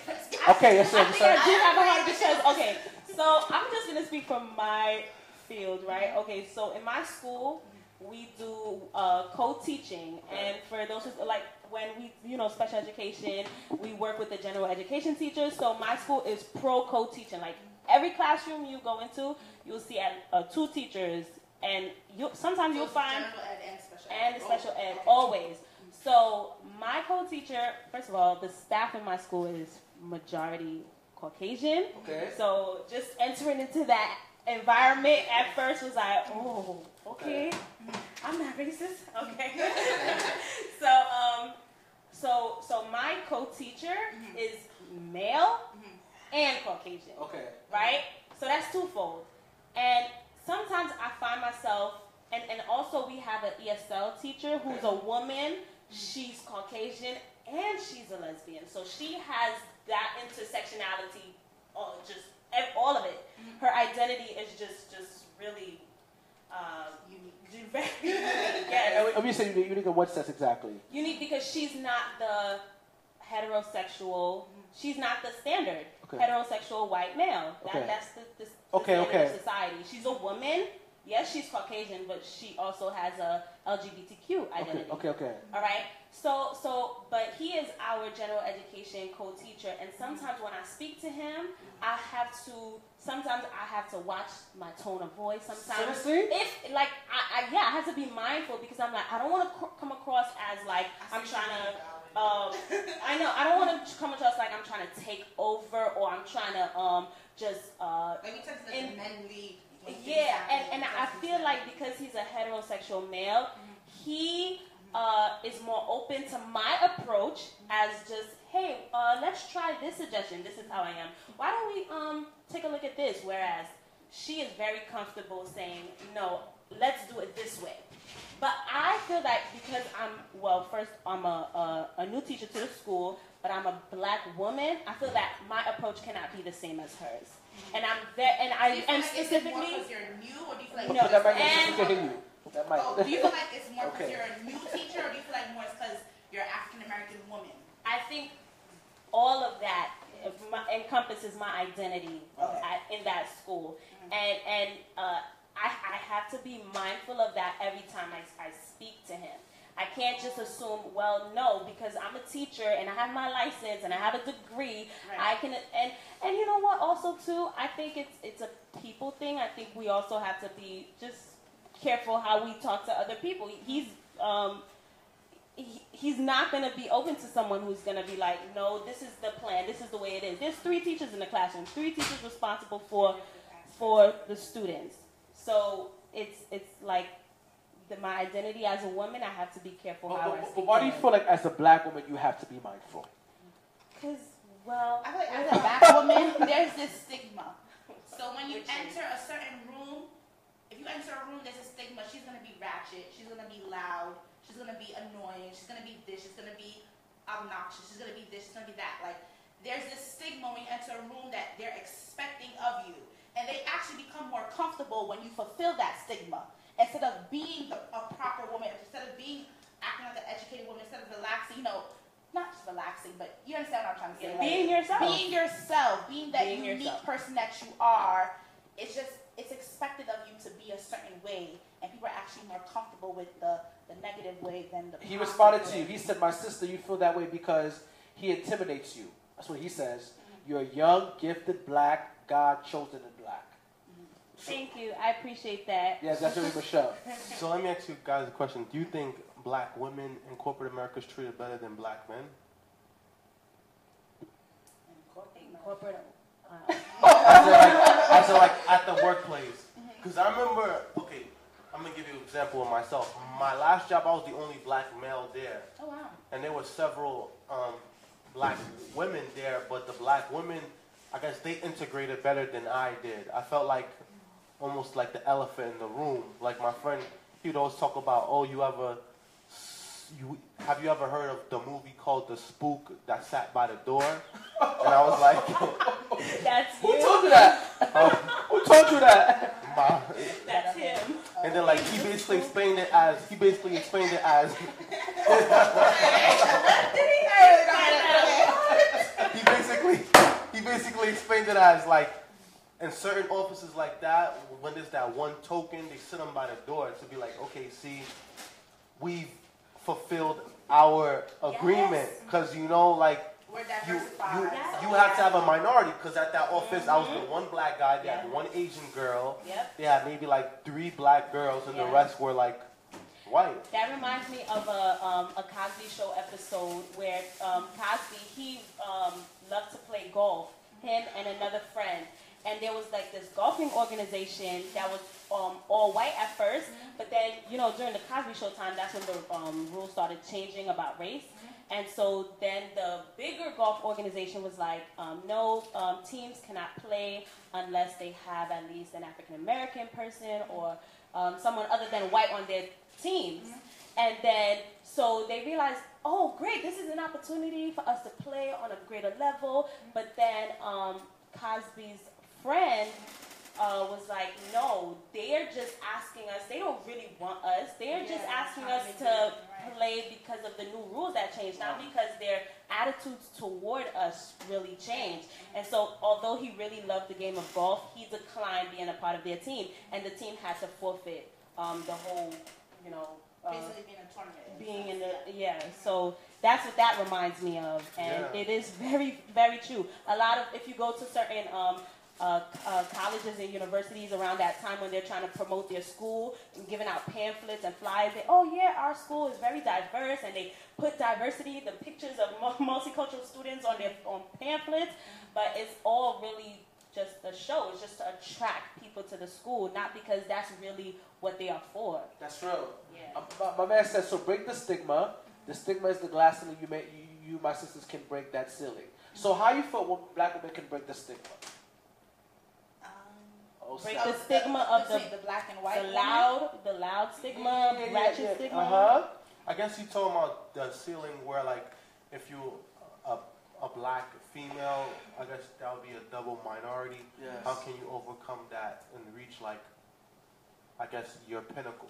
Okay, yes, sir. I think I do have a heart because okay. So I'm just gonna speak from my field, right? Okay, so in my school we do uh, co-teaching, and for those who like when we you know special education, we work with the general education teachers. So my school is pro co-teaching. Like every classroom you go into, you'll see at, uh, two teachers, and you sometimes you'll find and special ed. the special Oh, ed always. So my co-teacher, first of all, the staff in my school is majority Caucasian. Okay. So just entering into that environment at first was like, oh, okay, I'm not racist. Okay. so um, so so my co-teacher Mm-hmm. is male and Caucasian Okay. right? So that's twofold. And sometimes I find myself, and, and also we have an ESL teacher who's a woman. She's Caucasian and she's a lesbian, so she has that intersectionality. All just all of it. Mm-hmm. Her identity is just just really uh, unique. Very unique. Yes. And when you say unique, unique in what sense exactly? Unique because she's not the heterosexual. She's not the standard Okay. heterosexual white male. That, Okay. That's the, the, the Okay, standard okay. of society. She's a woman. Yes, she's Caucasian, but she also has a LGBTQ identity. okay, okay. okay. All right. So, so, but he is our general education co-teacher, and sometimes when I speak to him, I have to. Sometimes I have to watch my tone of voice. Sometimes, Seriously? if like, I, I yeah, I have to be mindful because I'm like, I don't want to c- come across as like I'm trying to. Um, I know I don't want to come across like I'm trying to take over or I'm trying to um just uh Like we tend to And- men lead. yeah, and, and I feel like because he's a heterosexual male, he uh, is more open to my approach as just, hey, uh, let's try this suggestion. This is how I am. Why don't we um, take a look at this? Whereas she is very comfortable saying, no, let's do it this way. But I feel like because I'm, well, first, I'm a, a, a new teacher to the school, but I'm a black woman, I feel that my approach cannot be the same as hers. And I'm very, and Do I, you feel and like it's more specifically, 'cause you're new, or do you feel like No, Put that might and- next to hit you. That might. Oh, do you feel like it's more because Okay. you're a new teacher, or do you feel like more it's because you're an African American woman? I think all of that uh, my, encompasses my identity Okay. at, in that school, and and uh, I, I have to be mindful of that every time I, I speak to him. I can't just assume, well, no, because I'm a teacher and I have my license and I have a degree. Right. I can, and and you know what? Also, too, I think it's it's a people thing. I think we also have to be just careful how we talk to other people. He's um, he, he's not going to be open to someone who's going to be like, no, this is the plan, this is the way it is. There's three teachers in the classroom, three teachers responsible for for the students. So it's it's like the, my identity as a woman. I have to be careful But, how I speak. but why do you feel like as a black woman you have to be mindful? Because well, I feel like as a black woman, there's this stigma. So when you Which is- enter a certain room, if you enter a room, there's a stigma. She's gonna be ratchet. She's gonna be loud. She's gonna be annoying. She's gonna be this. She's gonna be obnoxious. She's gonna be this. She's gonna be that. Like there's this stigma when you enter a room that they're expecting of you, and they actually become more comfortable when you fulfill that stigma instead of being a, a proper woman. Instead of being acting like an educated woman. Instead of relaxing, you know. Not just relaxing, but you understand what I'm trying to say. Yeah, like, being yourself. being yourself, being that Being unique yourself. person that you are, it's just it's expected of you to be a certain way, and people are actually more comfortable with the the negative way than the. He responded to you. He said, "My sister, you feel that way because he intimidates you." That's what he says. Mm-hmm. You're a young, gifted, black, God chosen. Thank you. I appreciate that. Yes, that's really Michelle. So let me ask you guys a question. Do you think black women in corporate America is treated better than black men? Corporate. Uh, As in like, like at the workplace. Because I remember, okay, I'm going to give you an example of myself. My last job, I was the only black male there. Oh wow. And there were several um, black women there, but the black women, I guess they integrated better than I did. I felt like almost like the elephant in the room. Like my friend, he would always talk about, oh, you ever, you have you ever heard of the movie called The Spook that sat by the door? And I was like, that's Who you. told you that? Um, Who told you that? my, That's him. and then like he basically explained it as he basically explained it as he basically he basically explained it as like in certain offices like that when there's that one token they sit them by the door to be like okay see we've fulfilled our agreement. Because you know like We're you, you, Yes. you have to have a minority because at that office I was the one black guy, they had one Asian girl, Yep. they had maybe like three black girls, and the rest were like white. That reminds me of a, um, a Cosby Show episode where um, Cosby he um, loved to play golf, him and another friend, and there was like this golfing organization that was um, all white at 1st but then you know during the Cosby Show time, that's when the um, rules started changing about race, And so then the bigger golf organization was like, um, no, um, teams cannot play unless they have at least an African American person or um, someone other than white on their teams. And then, so they realized, oh, great, this is an opportunity for us to play on a greater level. But then um, Cosby's friend uh, was like, no, they're just asking us, they don't really want us. They're just asking us to right. play because of the new rules that changed, not because their attitudes toward us really changed. And so, although he really loved the game of golf, he declined being a part of their team, and the team had to forfeit um, the whole, you know. Uh, Basically being a tournament. being in the yeah so that's what that reminds me of and Yeah. it is very very true a lot of if you go to certain um, uh, uh, colleges and universities around that time when they're trying to promote their school and giving out pamphlets and flyers they oh yeah our school is very diverse and they put diversity the pictures of multicultural students on their on pamphlets but it's all really just a show it's just to attract people to the school not because that's really what they are for That's real. yeah Um, my, my man says, so break the stigma. The stigma is the glass ceiling you, may, you, you, my sisters, can break that ceiling. So how you feel when black women can break the stigma? Break the stigma of the- the black and white. the woman. loud, the loud stigma, Yeah, yeah, ratchet yeah. stigma. Uh-huh. I guess you told about the ceiling where like if you a a black female, I guess that would be a double minority. Yes. How can you overcome that and reach like I guess your pinnacle?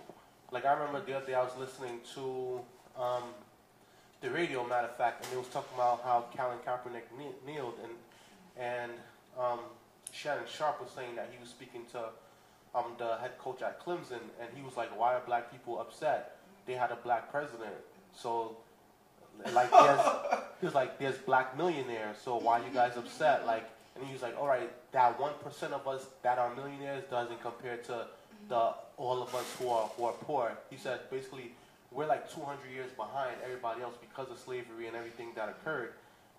Like I remember the other day I was listening to um, the radio, matter of fact, and it was talking about how Colin Kaepernick kneeled and and um, Shannon Sharpe was saying that he was speaking to um, the head coach at Clemson, and he was like, "Why are black people upset? They had a black president, so like there's he was like, there's black millionaires, so why are you guys upset? Like, and he was like, all right, that one percent of us that are millionaires doesn't compare to the all of us who are who are poor. He said basically we're like 200 years behind everybody else because of slavery and everything that occurred.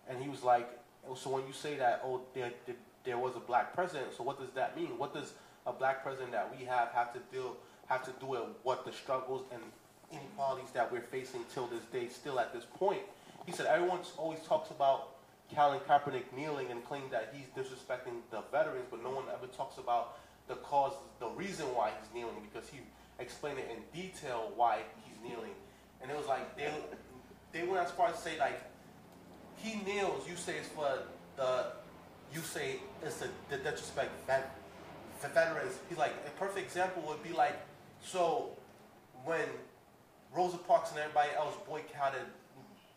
And he was like, so when you say that, oh, there, there was a black president, so what does that mean? What does a black president that we have have to deal have to do with what the struggles and inequalities that we're facing till this day, still at this point? He said everyone always talks about Colin Kaepernick kneeling and claim that he's disrespecting the veterans, but no one ever talks about the cause, the reason why he's kneeling, because he explained it in detail why he's kneeling. And it was like they they went as far as to say like he kneels, you say it's for the you say it's the, the disrespect vet, the veterans. He's like a perfect example would be like so when Rosa Parks and everybody else boycotted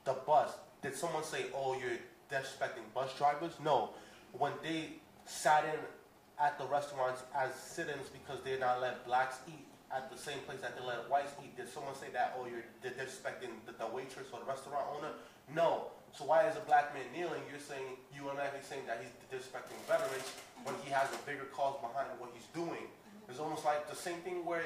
the bus, did someone say, "Oh, you're disrespecting bus drivers"? No. When they sat in at the restaurants as sit-ins because they're not let blacks eat at the same place that they let whites eat, did someone say that? Oh, you're disrespecting the, the waitress or the restaurant owner? No. So why is a black man kneeling? You're saying you automatically saying that he's disrespecting veterans when he has a bigger cause behind what he's doing. It's almost like the same thing where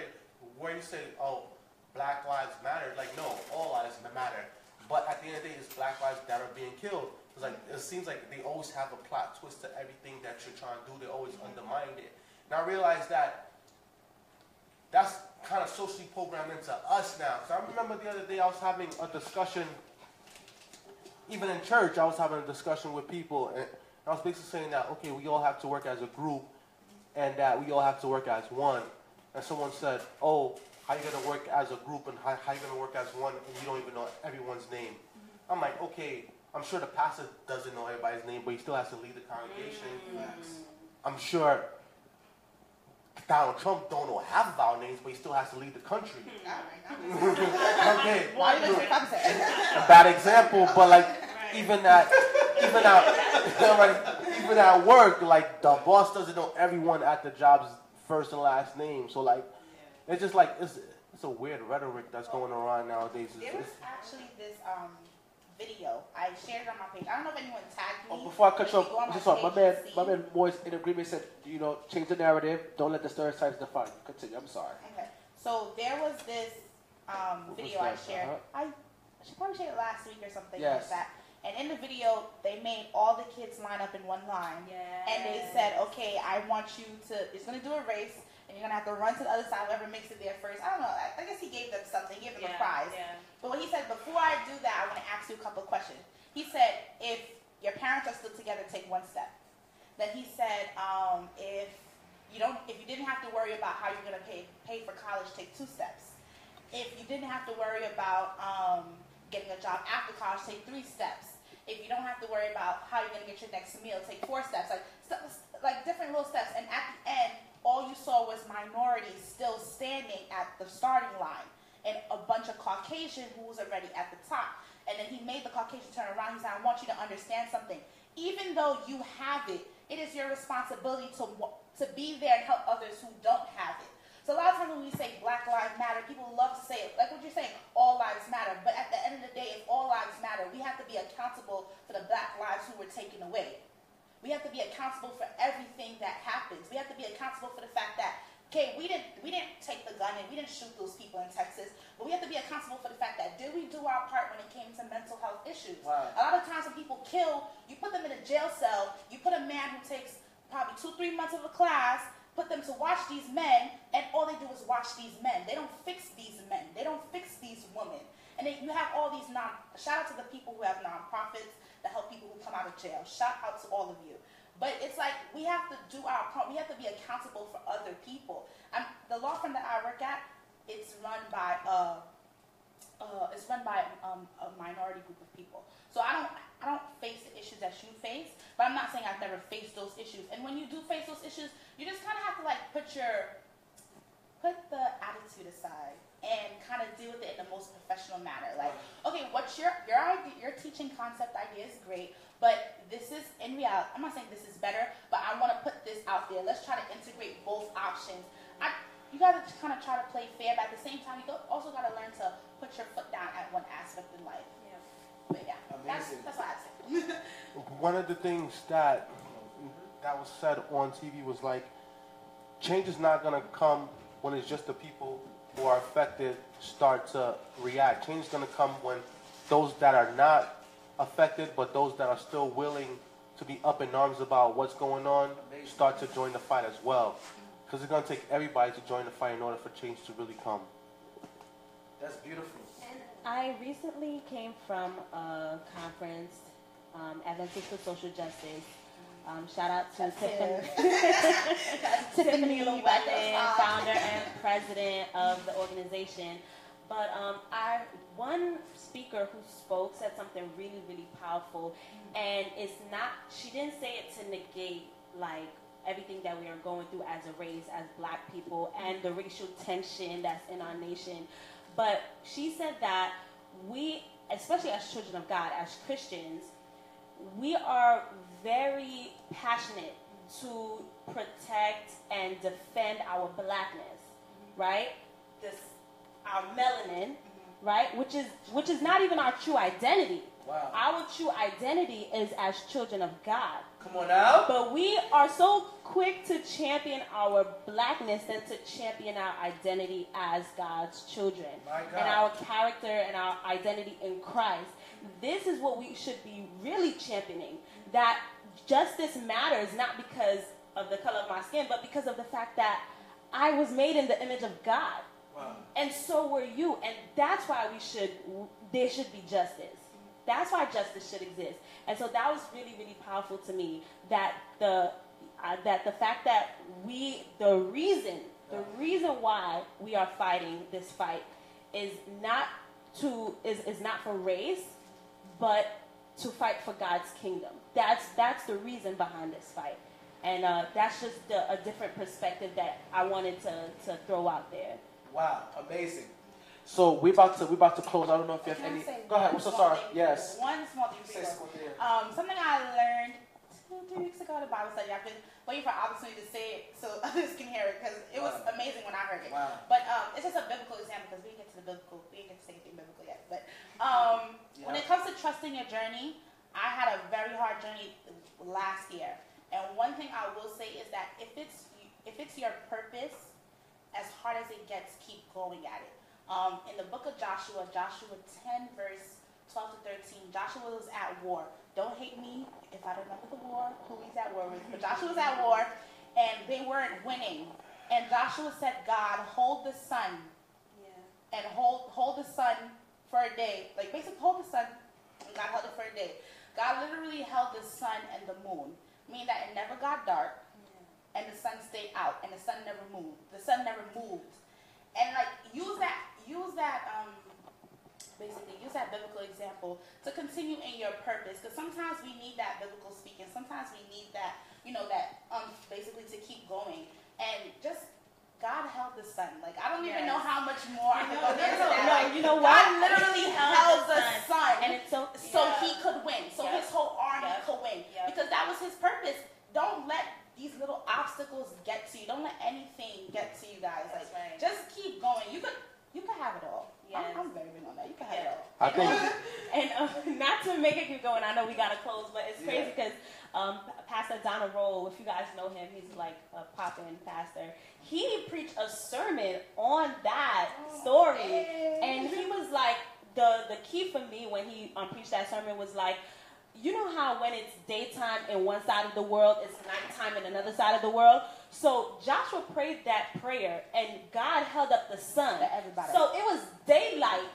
where you say, "Oh, Black Lives Matter." Like, no, all lives matter. But at the end of the day, it's Black lives that are being killed. It's like it seems like they always have a plot twist to everything that you're trying to do. They always undermine it. And I realize that that's kind of socially programmed into us now. So I remember the other day I was having a discussion, even in church, I was having a discussion with people, and I was basically saying that okay, we all have to work as a group, and that we all have to work as one. And someone said, "Oh, how you gonna work as a group, and how, how you gonna work as one, and you don't even know everyone's name?" I'm like, okay, I'm sure the pastor doesn't know everybody's name, but he still has to lead the congregation. Mm. I'm sure Donald Trump don't know half of our names, but he still has to lead the country. All right, I'm just- okay, Why you listen to what I'm saying? a bad example, but like even at even at right, even at work, like the boss doesn't know everyone at the job's first and last name. So like it's just like it's it's a weird rhetoric that's going around nowadays. It's, There was actually this um video. I shared it on my page. I don't know if anyone tagged me. Oh, before I cut you off, just sorry, my man, my man Moise in agreement said, you know, change the narrative. Don't let the stereotypes define you. Continue. I'm sorry. Okay. So there was this um, What was video I shared. Uh-huh. I should probably shared it last week or something Yes. like that. And in the video, they made all the kids line up in one line. And they said, okay, I want you to, it's going to do a race, and you're to have to run to the other side, whoever makes it there first. I don't know. I, I guess he gave them something, he gave them a prize. Yeah. But what he said, before I do that, I want to ask you a couple of questions. He said, if your parents are still together, take one step. Then he said, um, if you don't, if you didn't have to worry about how you're to pay pay for college, take two steps. If you didn't have to worry about um, getting a job after college, take three steps. If you don't have to worry about how you're to get your next meal, take four steps. Like st- like different little steps. And at the end, all you saw was minorities still standing at the starting line, and a bunch of Caucasian who was already at the top. And then he made the Caucasian turn around. He said, "I want you to understand something. Even though you have it, it is your responsibility to, to be there and help others who don't have it. So a lot of times when we say Black Lives Matter, people love to say, like what you're saying, all lives matter. But at the end of the day, if all lives matter, we have to be accountable for the black lives who were taken away. We have to be accountable for everything that happens. We have to be accountable for the fact that, okay, we didn't we didn't take the gun and we didn't shoot those people in Texas, but we have to be accountable for the fact that did we do our part when it came to mental health issues? Wow. A lot of times when people kill, you put them in a jail cell, you put a man who takes probably two, three months of a class, put them to watch these men, and all they do is watch these men. They don't fix these men. They don't fix these women. And then you have all these non. Shout out to the people who have nonprofits that help people who come out of jail. Shout out to all of you. But it's like we have to do our part. We have to be accountable for other people. I'm, the law firm that I work at, it's run by uh, uh, it's run by um, a minority group of people. So I don't I don't face the issues that you face, but I'm not saying I've never faced those issues. And when you do face those issues, you just kind of have to like put your put the attitude aside and kind of deal with it in the most professional manner. Like, okay, what's your your idea? Your teaching concept idea is great, but this is in reality. I'm not saying this is better, but I want to put this out there. Let's try to integrate both options. I, you got to kind of try to play fair, but at the same time, you also got to learn to put your foot down at one aspect in life. But yeah, that's, Amazing. that's what I'd say. One of the things that that was said on TV was like, change is not gonna come when it's just the people who are affected start to react. Change is gonna come when those that are not affected, but those that are still willing to be up in arms about what's going on, start to join the fight as well. Because it's gonna take everybody to join the fight in order for change to really come. That's beautiful. And I recently came from a conference, um, Adventist for Social Justice. Um, shout out to Tiffany, Tiffany Wetton. founder and president of the organization. But um, I one speaker who spoke said something really, really powerful, and it's not. She didn't say it to negate like everything that we are going through as a race, as Black people, and the racial tension that's in our nation. But she said that we, especially as children of God, as Christians, we are very passionate to protect and defend our blackness, right? This our melanin, mm-hmm. right? Which is which is not even our true identity. Wow. Our true identity is as children of God. Come on now. But we are so quick to champion our blackness than to champion our identity as God's children. God. And our character and our identity in Christ. This is what we should be really championing. That justice matters not because of the color of my skin, but because of the fact that I was made in the image of God. Wow. And so were you. And that's why we should, there should be justice. That's why justice should exist. And so that was really, really powerful to me that the, uh, that the fact that we, the reason, the reason why we are fighting this fight is not to, is, is not for race, but to fight for God's kingdom. That's, that's the reason behind this fight. And uh, that's just a, a different perspective that I wanted to, to throw out there. Wow. Amazing. So we about to we about to close. I don't know if you have Can any. Go ahead. one I'm so sorry. thing? Yes. One small thing. Say before. something there. Um, something I learned two, three weeks ago at a Bible study. I've been waiting for an opportunity to say it so others can hear it because it was Wow. amazing when I heard it. Wow. But um, it's just a biblical example because we didn't get to the biblical, we didn't get to say anything biblical yet. But um, when it comes to trusting your journey, I had a very hard journey last year. And one thing I will say is that if it's if it's your purpose, as hard as it gets, keep going at it. Um, in the book of Joshua, Joshua 10, verse 12 to 13, Joshua was at war. Don't hate me if I remember the war, who he's at war with. But Joshua was at war, and they weren't winning. And Joshua said, God, hold the sun. And hold hold the sun for a day. Like basically hold the sun. And God held it for a day. God literally held the sun and the moon. Meaning that it never got dark. And the sun stayed out. And the sun never moved. The sun never moved. And like use that use that um basically use that biblical example to continue in your purpose because sometimes we need that biblical speaking sometimes we need that you know that um basically to keep going and just God held the sun. Like I don't even know how much more I can No, go no, into no, that. no, Like, you know what? God literally He held the sun, and it's so so yeah. he could win. So Yep. his whole army Yep. could win Yep. because that was his purpose. Don't let these little obstacles get to you. Don't let anything get to you guys. That's like right. just keep going. You could you could have it all. Yes. I'm, I'm very big on that. You can have Yeah. it all. I think and uh, not to make it keep going, I know we gotta close, but it's crazy because um, Pastor Donna Roll, if you guys know him, he's like a pop-in pastor. He preached a sermon on that story, and he was like, the the key for me when he um, preached that sermon was like. You know how when it's daytime in one side of the world, it's nighttime in another side of the world? So Joshua prayed that prayer, and God held up the sun. So it was daylight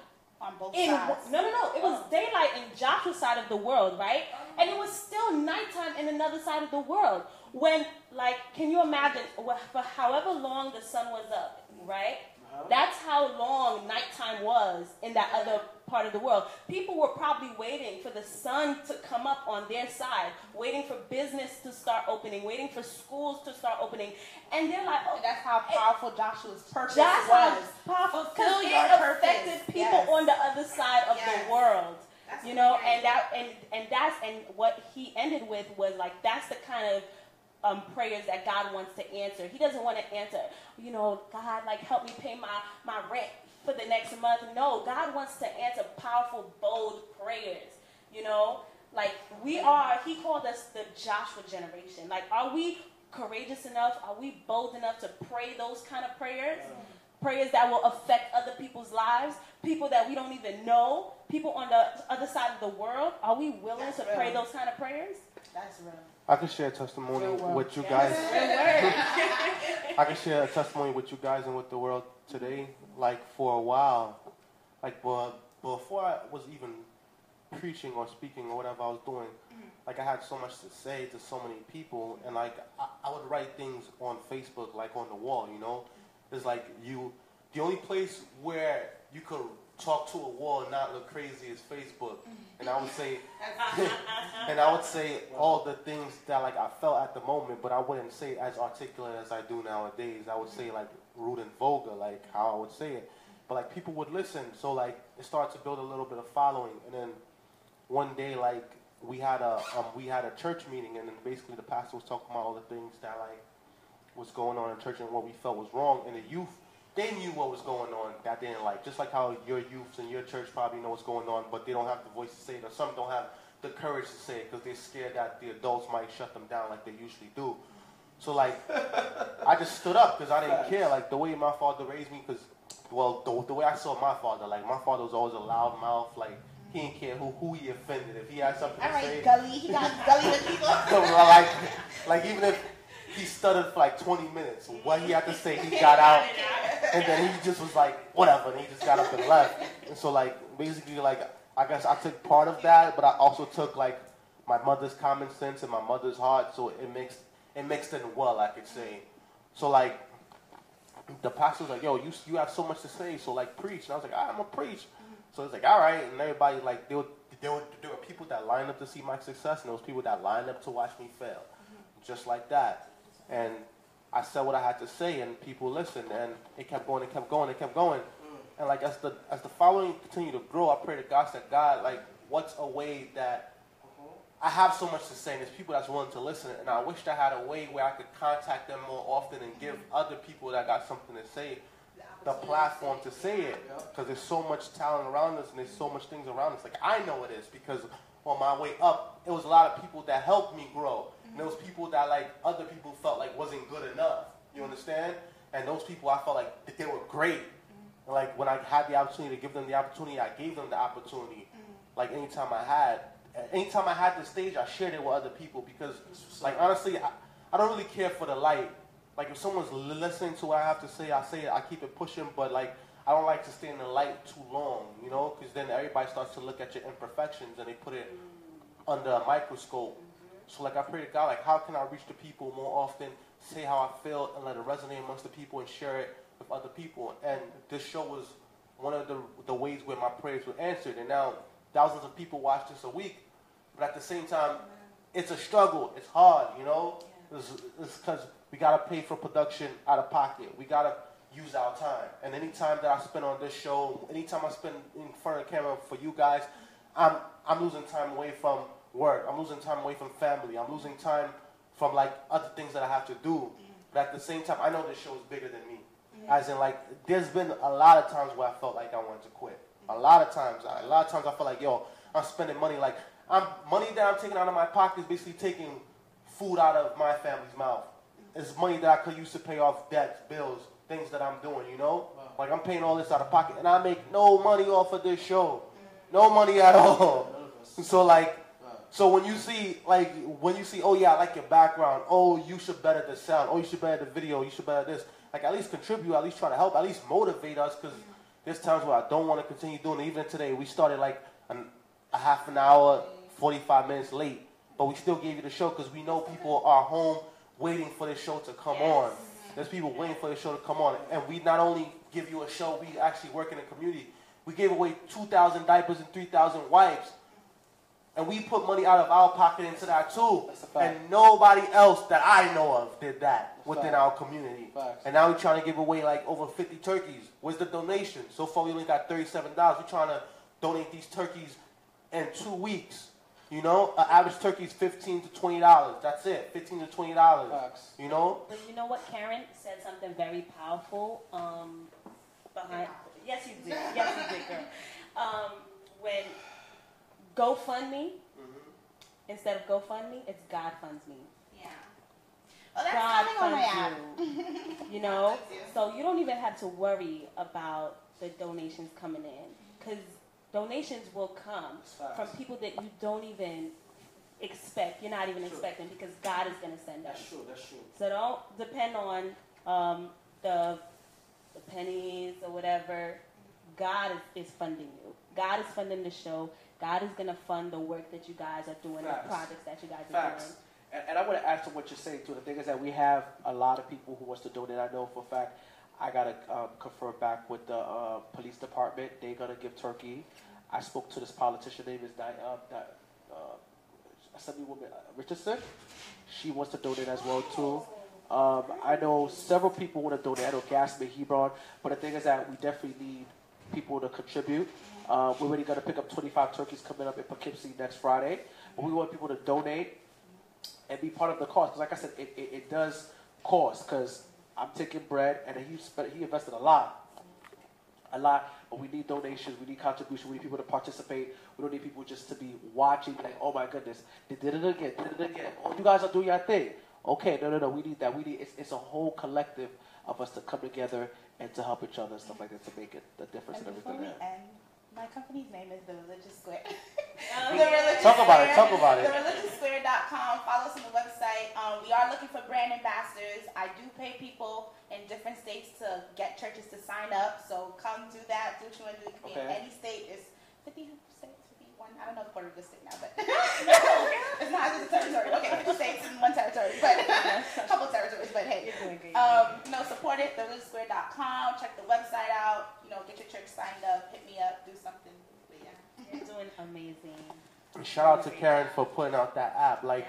on both in sides. no no no it was oh. daylight in joshua's side of the world right and it was still nighttime in another side of the world when like can you imagine for however long the sun was up right that's how long nighttime was in that other part of the world people were probably waiting for the sun to come up on their side waiting for business to start opening waiting for schools to start opening and they're like oh that's how eh, powerful Joshua's purpose that's how was. powerful Fulfill your it purpose. affected people Yes. on the other side of Yes. the world. That's you know, and that and and that's and what he ended with was like that's the kind of um, prayers that God wants to answer. He doesn't want to answer, you know, God, like help me pay my my rent for the next month. No, God wants to answer powerful, bold prayers. You know, like we are. He called us the Joshua generation. Like, are we courageous enough? Are we bold enough to pray those kind of prayers? Prayers that will affect other people's lives, people that we don't even know, people on the other side of the world. Are we willing That's to real. pray those kind of prayers? That's real. I can share a testimony oh, Real world. with you guys. I can share a testimony with you guys and with the world today. Like for a while, like well, before I was even preaching or speaking or whatever I was doing, mm-hmm. like I had so much to say to so many people, and like I, I would write things on Facebook, like on the wall. You know, it's like you. The only place where you could talk to a wall and not look crazy is Facebook, and I would say and I would say all the things that like I felt at the moment, but I wouldn't say as articulate as I do nowadays. I would say like rude and vulgar, like how I would say it. But like people would listen, so like it started to build a little bit of following. And then one day, like we had a um, we had a church meeting, and then basically the pastor was talking about all the things that like was going on in church and what we felt was wrong. And the youth, they knew what was going on that they didn't like. Just like how your youths in your church probably know what's going on, but they don't have the voice to say it, or some don't have the courage to say it because they're scared that the adults might shut them down like they usually do. So like, I just stood up because I didn't care. Like the way my father raised me, because well, the, the way I saw my father, like my father was always a loud mouth. Like he didn't care who who he offended. If he had something All to say, right, Gully. He got Gully with people. so, like, like even if he stuttered for like 20 minutes, what he had to say, he got out, and then he just was like, whatever, and he just got up and left. And so, like, basically, like, I guess I took part of that, but I also took like my mother's common sense and my mother's heart, so it mixed, it mixed in well, I could say. So, like, the pastor was like, yo, you you have so much to say, so like preach. And I was like, I'm gonna preach. So it's like, all right, and everybody like there were were there were people that lined up to see my success, and there was people that lined up to watch me fail, just like that. And I said what I had to say, and people listened, and it kept going, it kept going, it kept going. Mm. And like as the as the following continued to grow, I pray to God that God like, what's a way that mm-hmm. I have so much to say, and there's people that's willing to listen, and I wished I had a way where I could contact them more often and give mm-hmm. other people that got something to say the platform to say it, because there's so much talent around us, and there's so much things around us. Like I know it is because on my way up, it was a lot of people that helped me grow, and there was people that like other people felt like wasn't good enough. You understand? And those people, I felt like they were great. And like when I had the opportunity to give them the opportunity, I gave them the opportunity. like anytime I had, anytime I had the stage, I shared it with other people because, like honestly, I, I don't really care for the light. Like if someone's listening to what I have to say, I say it, I keep it pushing, but like I don't like to stay in the light too long, you know, because then everybody starts to look at your imperfections and they put it under a microscope. So like I pray to God, like how can I reach the people more often, say how I feel, and let it resonate amongst the people and share it with other people. And this show was one of the the ways where my prayers were answered. And now thousands of people watch this a week, but at the same time, it's a struggle. It's hard, you know. It's because we gotta pay for production out of pocket. We gotta use our time. And any time that I spend on this show, anytime I spend in front of the camera for you guys, I'm I'm losing time away from work. I'm losing time away from family. I'm losing time from like other things that I have to do. But at the same time, I know this show is bigger than me. As in, like, there's been a lot of times where I felt like I wanted to quit. A lot of times, a lot of times I felt like, yo, I'm spending money. Like, I'm money that I'm taking out of my pocket is basically taking food out of my family's mouth. It's money that I could use to pay off debts, bills, things that I'm doing. You know, like I'm paying all this out of pocket, and I make no money off of this show. No money at all. So like, so when you see like when you see, oh yeah, I like your background. Oh, you should better the sound. Oh, you should better the video. You should better this. Like at least contribute. At least try to help. At least motivate us because there's times where I don't want to continue doing it. Even today, we started like an, a half an hour, 45 minutes late, but we still gave you the show because we know people are home waiting for this show to come on. There's people waiting for the show to come on, and we not only give you a show, we actually work in the community. We gave away 2,000 diapers and 3,000 wipes. And we put money out of our pocket into that too. That's a fact. And nobody else that I know of did that within Fact. our community. Facts. And now we're trying to give away like over 50 turkeys. Where's the donation? So far we only got $37. We're trying to donate these turkeys in two weeks. You know, an average turkey is 15 to $20. That's it. 15 to $20. Facts. You know? But you know what? Karen said something very powerful. Um, behind yes, you did. Yes, you did, girl. Um, when GoFundMe instead of GoFundMe, it's God funds me. Yeah. Oh, that's God coming on my app. funds you. You know, so you don't even have to worry about the donations coming in because donations will come Facts. from people that you don't even expect. You're not even True. expecting because God is going to send them. That's true. That's true. So don't depend on um, the, the pennies or whatever. God is, is funding you. God is funding the show. God is going to fund the work that you guys are doing, Facts. the projects that you guys are doing. And, and I want to add to what you're saying too. The thing is that we have a lot of people who wants to donate. I know for a fact. I gotta um, confer back with the uh, police department. They're gonna give turkey. I spoke to this politician. Name is Di- uh, uh, Assemblywoman uh, Richardson. She wants to donate as well too. Um, I know several people want to donate. I know Gasman, Hebron, but the thing is that we definitely need people to contribute. Uh, we're already gonna pick up 25 turkeys coming up in Poughkeepsie next Friday, but we want people to donate and be part of the cost. Because like I said, it, it, it does cost. Because I'm taking bread, and he spent, he invested a lot, a lot. But we need donations, we need contribution, we need people to participate. We don't need people just to be watching, like, oh my goodness, they did it again, did it again. Oh, you guys are doing your thing. Okay, no, no, no, we need that. We need it's, it's a whole collective of us to come together and to help each other and stuff like that to make it the difference And and everything. We there. end, my company's name is The Religious Square. Um, the Religious Talk about it, talk about it. TheReligiousSquare.com. Follow us on the website. Um, we are looking for brand ambassadors. I do pay people in different states to get churches to sign up. So come do that. Do what you want to do. It could be in Okay. any state. It's 50 states, 51. I don't know the Puerto Rico state now, but it's not just a territory. Okay, 50 states in one territory, but a couple territories. But hey, You're doing great. um, you know, support it, thereligioussquare.com. Check the website out. You know, get your church signed up. Hit me up. Amazing. Shout out to Karen for putting out that app. Like,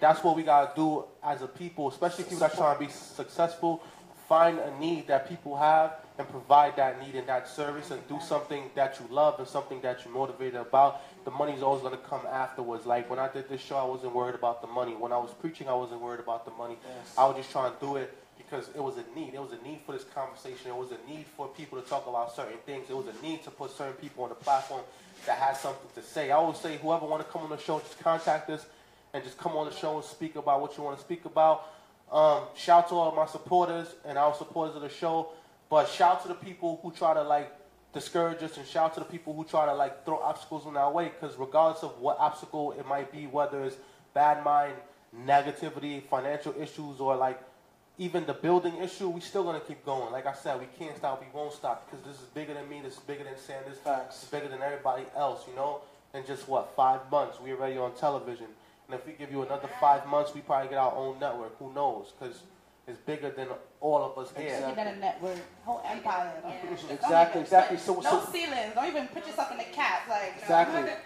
that's what we gotta do as a people, especially people that trying to be successful. Find a need that people have and provide that need and that service, and do something that you love and something that you're motivated about. The money's always gonna come afterwards. Like when I did this show, I wasn't worried about the money. When I was preaching, I wasn't worried about the money. Yes. I was just trying to do it because it was a need. It was a need for this conversation. It was a need for people to talk about certain things. It was a need to put certain people on the platform that has something to say. I always say, whoever want to come on the show, just contact us and just come on the show and speak about what you want to speak about. Um, shout to all my supporters and our supporters of the show, but shout to the people who try to like discourage us and shout to the people who try to like throw obstacles in our way. Because regardless of what obstacle it might be, whether it's bad mind, negativity, financial issues, or like even the building issue, we still gonna keep going. Like I said, we can't stop, we won't stop because this is bigger than me, this is bigger than Sanders, Facts. it's bigger than everybody else, you know? In just what, five months, we already on television. And if we give you another five months, we probably get our own network. Who knows? Because it's bigger than all of us here. Exactly. You're gonna network, whole empire. Don't- don't Exactly, exactly. put- So- no so- ceilings. Don't even put yourself in the cap. Like you know. Exactly.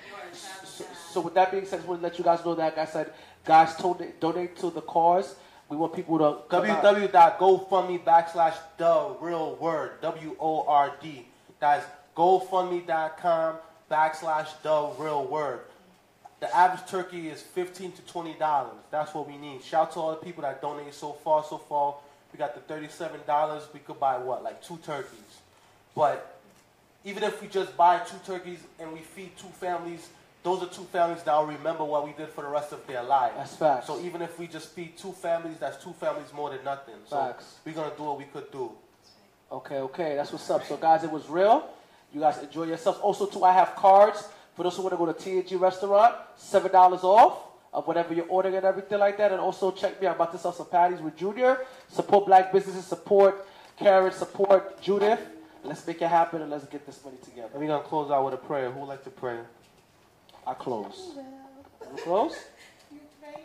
So, so with that being said, I just want to let you guys know that, like I said, guys, donate, donate to the cause. We want people to www.gofundme backslash the real word W O R D. That's gofundme.com backslash the real word. The average turkey is fifteen to twenty dollars. That's what we need. Shout out to all the people that donated so far. So far, we got the thirty-seven dollars. We could buy what, like two turkeys. But even if we just buy two turkeys and we feed two families, those are two families that will remember what we did for the rest of their lives. That's facts. So even if we just feed two families, that's two families more than nothing. So Facts. we're gonna do what we could do. Okay, okay, that's what's up. So, guys, it was real. You guys enjoy yourselves. Also, too, I have cards for those who want to go to TNG restaurant. Seven dollars off of whatever you're ordering and everything like that. And also, check me out. I'm about to sell some patties with Junior. Support black businesses. Support Karen. Support Judith. Let's make it happen and let's get this money together. And we're gonna close out with a prayer. Who would like to pray? I close. We close? You pray?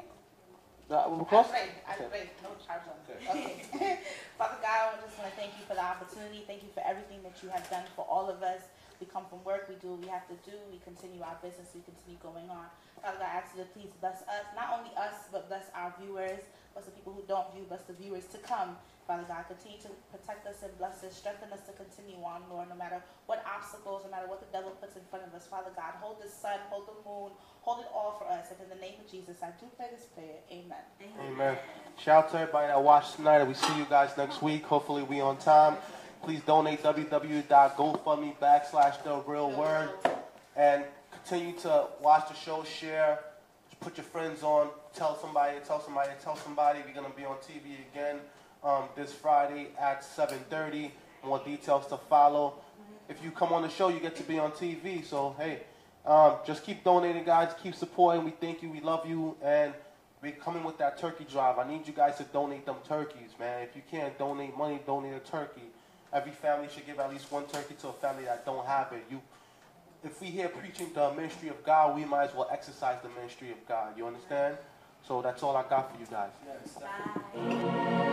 Uh, we I close? pray. I Okay. pray. No charge on it. Okay. Father God, I just want to thank you for the opportunity. Thank you for everything that you have done for all of us. We come from work, we do what we have to do, we continue our business, we continue going on. Father God, I ask you to please bless us, not only us, but bless our viewers, bless the people who don't view, bless the viewers to come. Father God, continue to protect us and bless us, strengthen us to continue on, Lord, no matter what obstacles, no matter what the devil puts in front of us. Father God, hold the sun, hold the moon, hold it all for us. And in the name of Jesus, I do pray this prayer. Amen. Amen. Shout out to everybody that watched tonight, we see you guys next week. Hopefully, we on time. Please donate www.gofundme backslash the real word, and continue to watch the show, share, put your friends on, tell somebody, tell somebody, tell somebody. We're gonna be on TV again um, this Friday at 7:30. More details to follow. If you come on the show, you get to be on TV. So hey, um, just keep donating, guys. Keep supporting. We thank you. We love you, and we're coming with that turkey drive. I need you guys to donate them turkeys, man. If you can't donate money, donate a turkey. Every family should give at least one turkey to a family that don't have it. You, if we here preaching the ministry of God, we might as well exercise the ministry of God. You understand? So that's all I got for you guys. Yes, definitely.